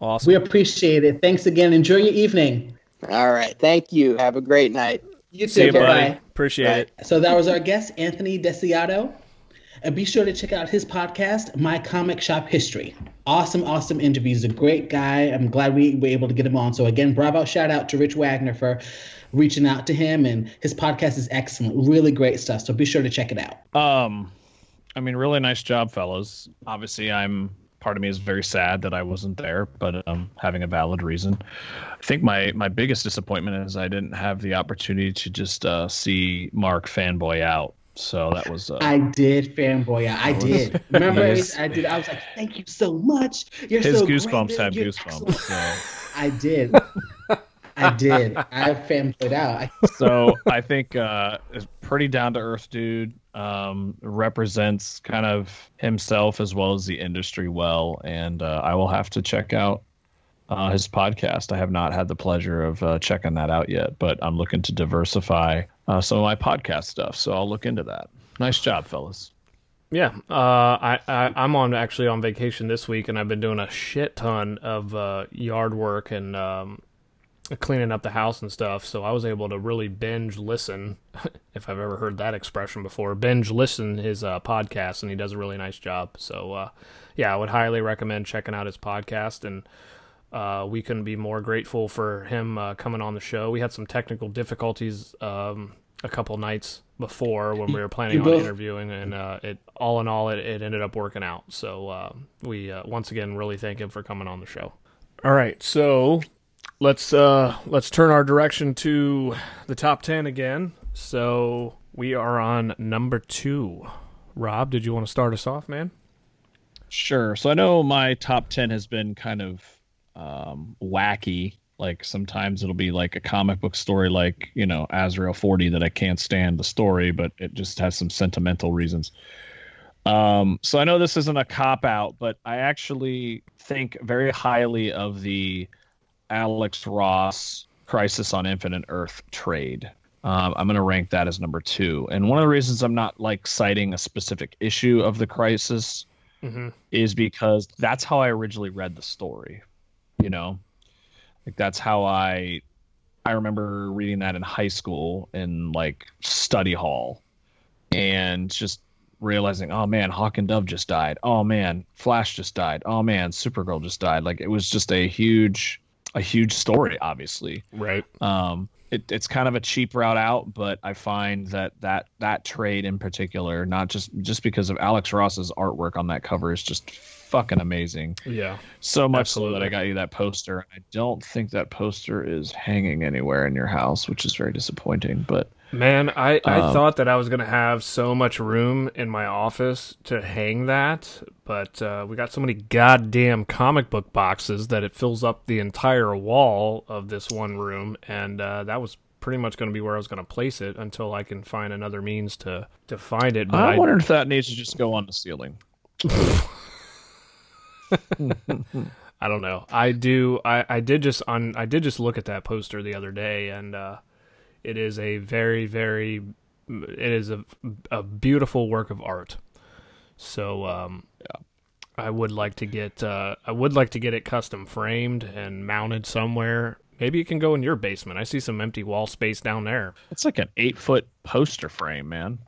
awesome. We appreciate it. Thanks again. Enjoy your evening. All right, thank you. Have a great night. You See you, too. buddy. Bye. Appreciate Bye. it. So that was our guest, Anthony Desiato. And be sure to check out his podcast, My Comic Shop History. Awesome, awesome interview. He's a great guy. I'm glad we were able to get him on. So again, bravo, shout out to Rich Wagner for reaching out to him. And his podcast is excellent. Really great stuff. So be sure to check it out. Um, I mean, really nice job, fellas. Obviously, I'm part of me is very sad that I wasn't there, but um, having a valid reason. I think my my biggest disappointment is I didn't have the opportunity to just uh, see Mark fanboy out. So that was uh, I did fanboy out. <laughs> I did. Remember, Yes. I did. I was like, "Thank you so much. You're his so great. goosebumps have You're goosebumps. So. I did. I did. I fanboyed out. So I think uh, is pretty down to earth dude. Um, represents kind of himself as well as the industry well, and uh, I will have to check out uh, his podcast. I have not had the pleasure of uh, checking that out yet, but I'm looking to diversify uh, some of my podcast stuff, so I'll look into that. Nice job, fellas. Yeah, uh, I, I I'm on actually on vacation this week, and I've been doing a shit ton of uh, yard work and um, cleaning up the house and stuff. So I was able to really binge listen, <laughs> if I've ever heard that expression before. Binge listen his uh, podcast, and he does a really nice job. So yeah, I would highly recommend checking out his podcast and. Uh, we couldn't be more grateful for him uh, coming on the show. We had some technical difficulties um, a couple nights before when we were planning You on both- interviewing, and uh, it all in all, it, it ended up working out. So uh, we uh, once again really thank him for coming on the show. All right, so let's uh, let's turn our direction to the top ten again. So we are on number two. Rob, did you want to start us off, man? Sure. So I know my top 10 has been kind of um, wacky. Like sometimes it'll be like a comic book story, like, you know, Azrael 40 that I can't stand the story, but it just has some sentimental reasons. Um, so I know this isn't a cop out, but I actually think very highly of the Alex Ross Crisis on Infinite Earth trade. Um, I'm going to rank that as number two. And one of the reasons I'm not like citing a specific issue of the Crisis Mm-hmm. is because that's how I originally read the story. You know, like that's how I I remember reading that in high school in like study hall, and just realizing, oh man, Hawk and Dove just died. Oh man, Flash just died. Oh man, Supergirl just died. Like it was just a huge a huge story, obviously. Right. Um, it, it's kind of a cheap route out, but I find that that that trade in particular, not just just because of Alex Ross's artwork on that cover, is just fucking amazing. Yeah. So much so that I got you that poster. I don't think that poster is hanging anywhere in your house, which is very disappointing. But Man, I, I Um, thought that I was going to have so much room in my office to hang that, but uh, we got so many goddamn comic book boxes that it fills up the entire wall of this one room, and uh, that was pretty much going to be where I was going to place it until I can find another means to, to find it. But I I, wonder if that needs to just go on the ceiling. <laughs> <laughs> I don't know. I do. I, I did just on. I did just look at that poster the other day, and uh, it is a very, very. It is a a beautiful work of art. So um, Yeah. I would like to get. Uh, I would like to get it custom framed and mounted somewhere. Maybe it can go in your basement. I see some empty wall space down there. It's like an eight foot poster frame, man.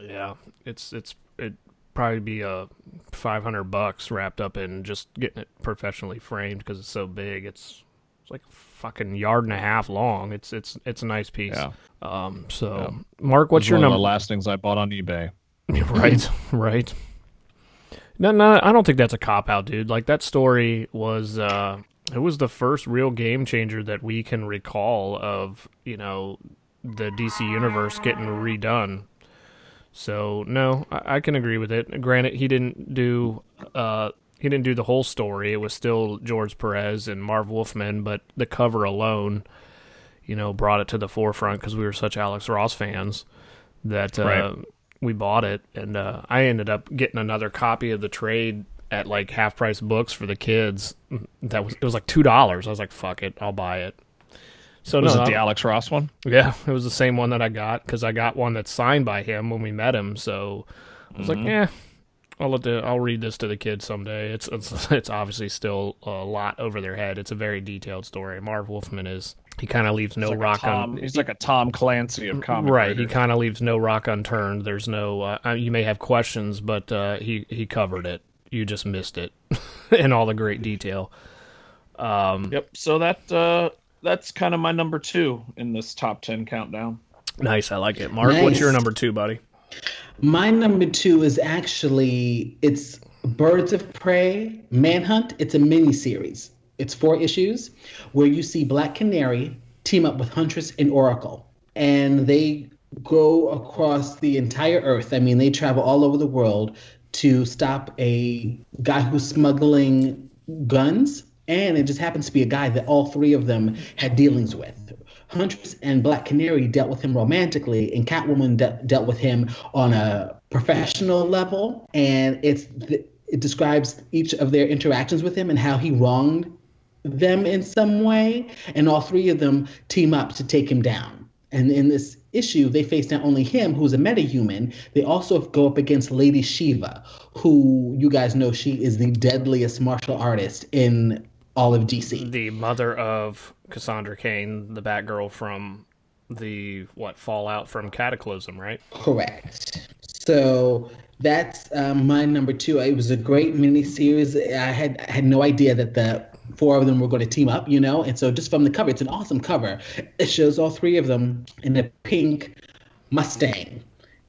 Yeah, it's it's it probably be a five hundred bucks wrapped up in just getting it professionally framed because it's so big. It's it's like a fucking yard and a half long. It's it's it's a nice piece. Yeah. Um. So, Yeah. Mark, what's your one of number? the last things I bought on eBay. <laughs> right. <laughs> Right. No, no, I don't think that's a cop out, dude. Like that story was. uh It was the first real game changer that we can recall of. You know, the DC universe getting redone. So no, I, I can agree with it. Granted, he didn't do uh, he didn't do the whole story. It was still George Perez and Marv Wolfman, but the cover alone, you know, brought it to the forefront because we were such Alex Ross fans that uh, Right. we bought it, and uh, I ended up getting another copy of the trade at like half price books for the kids. That was it was like two dollars. I was like, "Fuck it, I'll buy it." So Was no, it the Alex Ross one? yeah, it was the same one that I got because I got one that's signed by him when we met him. So I was like, yeah, I'll let the I'll read this to the kids someday. It's it's <laughs> it's obviously still a lot over their head. It's a very detailed story. Marv Wolfman is he kind of leaves no like rock Tom, on. he's like a Tom Clancy of comic Right, he kind of leaves no rock unturned. There's no. Uh, you may have questions, but uh, he he covered it. You just missed it <laughs> in all the great detail. Um, Yep. So that uh, that's kind of my number two in this top ten countdown. Nice, I like it. Mark, what's your number two, buddy? My number two is actually it's Birds of Prey Manhunt. It's a mini series. It's four issues where you see Black Canary team up with Huntress and Oracle, and they go across the entire Earth. I mean, they travel all over the world to stop a guy who's smuggling guns, and it just happens to be a guy that all three of them had dealings with. Huntress and Black Canary dealt with him romantically, and Catwoman de- dealt with him on a professional level. And it's it describes each of their interactions with him and how he wronged them in some way. And all three of them team up to take him down. And in this issue, they face not only him, who's a metahuman, they also go up against Lady Shiva, who you guys know she is the deadliest martial artist in all of DC. the mother of Cassandra Cain, the Batgirl from the what Fallout from Cataclysm, right? Correct. So that's um, my number two. It was a great miniseries. I had I had no idea that the four of them were going to team up, you know. And so just from the cover, it's an awesome cover. It shows all three of them in a pink Mustang,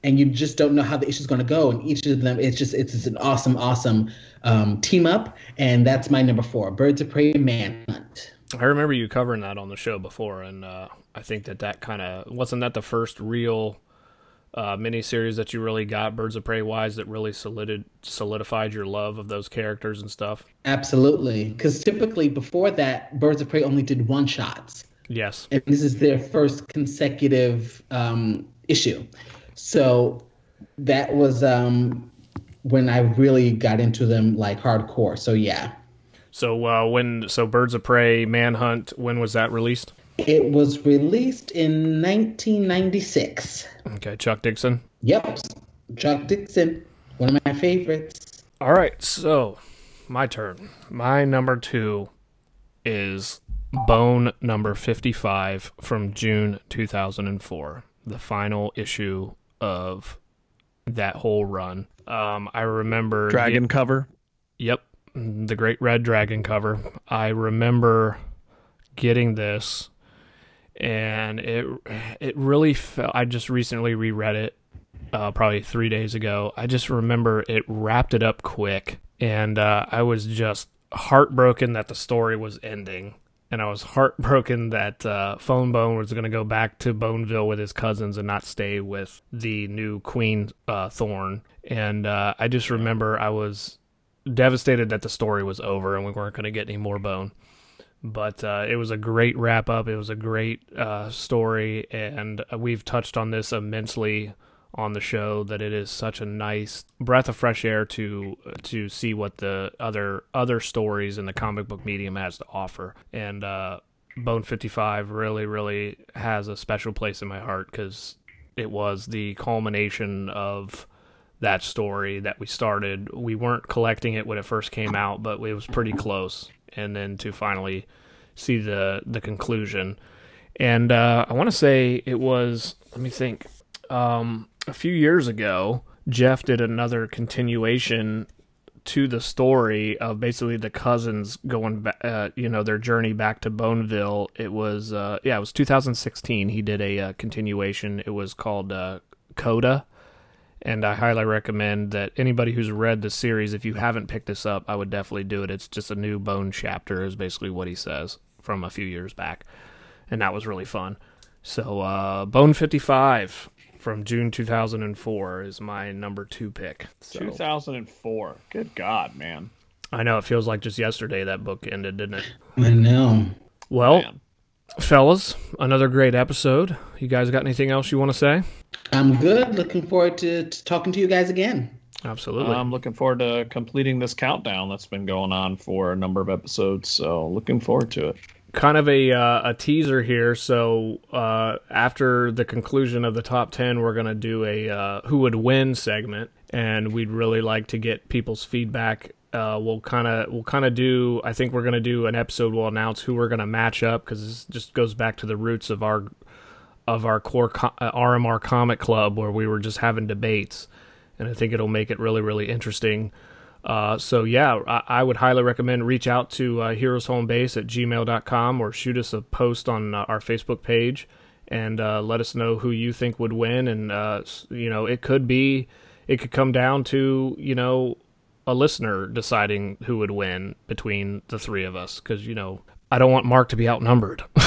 and you just don't know how the issue's going to go. And each of them, it's just it's just an awesome, awesome um, team up. And that's my number four, Birds of Prey Manhunt. I remember you covering that on the show before, and uh, I think that that kind of wasn't that the first real uh, miniseries that you really got Birds of Prey wise that really solidified your love of those characters and stuff. Absolutely, because typically before that, Birds of Prey only did one shots. Yes, and this is their first consecutive um, issue. So that was um, when I really got into them like hardcore. So yeah, So uh, when so Birds of Prey Manhunt when was that released? it was released in 1996. Okay, Chuck Dixon. Yep, Chuck Dixon, one of my favorites. All right, so my turn. My number two is Bone number 55 from June 2004, the final issue of that whole run. Um, I remember. Dragon cover. Yep, the Great Red Dragon cover. I remember getting this, and it it really felt. I just recently reread it, uh, probably three days ago. I just remember it wrapped it up quick, and uh, I was just heartbroken that the story was ending. And I was heartbroken that uh, Fone Bone was going to go back to Boneville with his cousins and not stay with the new Queen uh, Thorn. And uh, I just remember I was devastated that the story was over and we weren't going to get any more bone. But uh, it was a great wrap up. It was a great uh, story, and we've touched on this immensely on the show that it is such a nice breath of fresh air to to see what the other other stories in the comic book medium has to offer. And uh, Bone Fifty Five really really has a special place in my heart because it was the culmination of that story that we started. We weren't collecting it when it first came out, but it was pretty close. And then to finally see the the conclusion, and uh, I want to say it was. Let me think. Um, a few years ago, Jeff did another continuation to the story of basically the cousins going back, uh, you know, their journey back to Boneville. It was, uh, yeah, it was 2016. He did a uh, continuation. It was called uh, Coda and I highly recommend that anybody who's read the series, if you haven't picked this up, I would definitely do it. It's just a new bone chapter, is basically what he says from a few years back, and that was really fun. So uh, Bone 55 from June 2004 is my number two pick. So, 2004. Good God, man. I know it feels like just yesterday that book ended, didn't it? I know. Well, Man. fellas, another great episode. You guys got anything else you want to say? I'm good. Looking forward to, to talking to you guys again. Absolutely. I'm looking forward to completing this countdown that's been going on for a number of episodes. So looking forward to it. Kind of a uh, a teaser here. So uh, after the conclusion of the top ten, we're gonna do a uh, who would win segment, and we'd really like to get people's feedback. Uh, we'll kind of we'll kind of do. I think we're gonna do an episode. We'll announce who we're gonna match up because this just goes back to the roots of our of our core co- uh, RMR comic club where we were just having debates, and I think it'll make it really really interesting. Uh, so yeah, I, I would highly recommend reach out to uh, Heroes Home Base at gmail.com or shoot us a post on uh, our Facebook page and uh, let us know who you think would win. And uh, you know, it could be, it could come down to you know a listener deciding who would win between the three of us because you know I don't want Mark to be outnumbered. <laughs>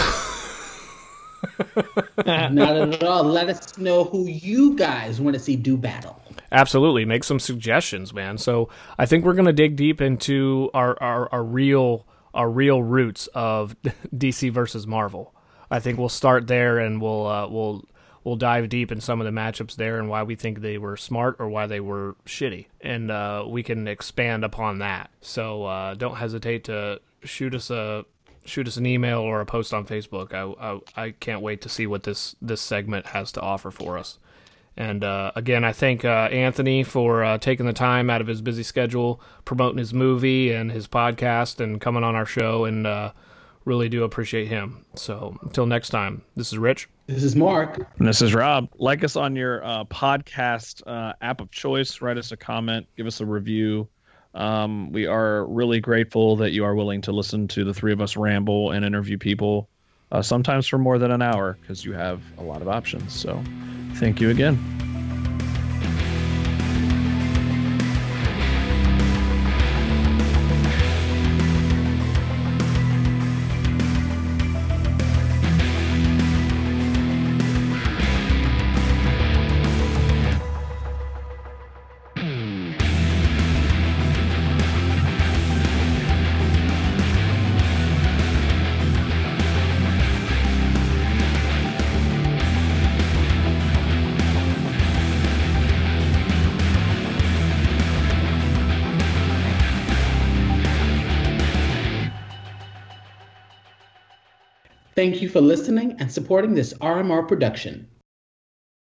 Not at all. Let us know who you guys want to see do battle. Absolutely, make some suggestions, man. So I think we're gonna dig deep into our our, our real our real roots of <laughs> DC versus Marvel. I think we'll start there, and we'll uh, we'll we'll dive deep in some of the matchups there and why we think they were smart or why they were shitty, and uh, we can expand upon that. So uh, don't hesitate to shoot us a shoot us an email or a post on Facebook. I, I I can't wait to see what this this segment has to offer for us. And uh, again, I thank uh, Anthony for uh, taking the time out of his busy schedule, promoting his movie and his podcast, and coming on our show. And uh, really do appreciate him. So until next time, this is Rich. This is Mark. And this is Rob. Like us on your uh, podcast uh, app of choice. Write us a comment. Give us a review. Um, we are really grateful that you are willing to listen to the three of us ramble and interview people, uh, sometimes for more than an hour, because you have a lot of options. So, thank you again. Thank you for listening and supporting this RMR production.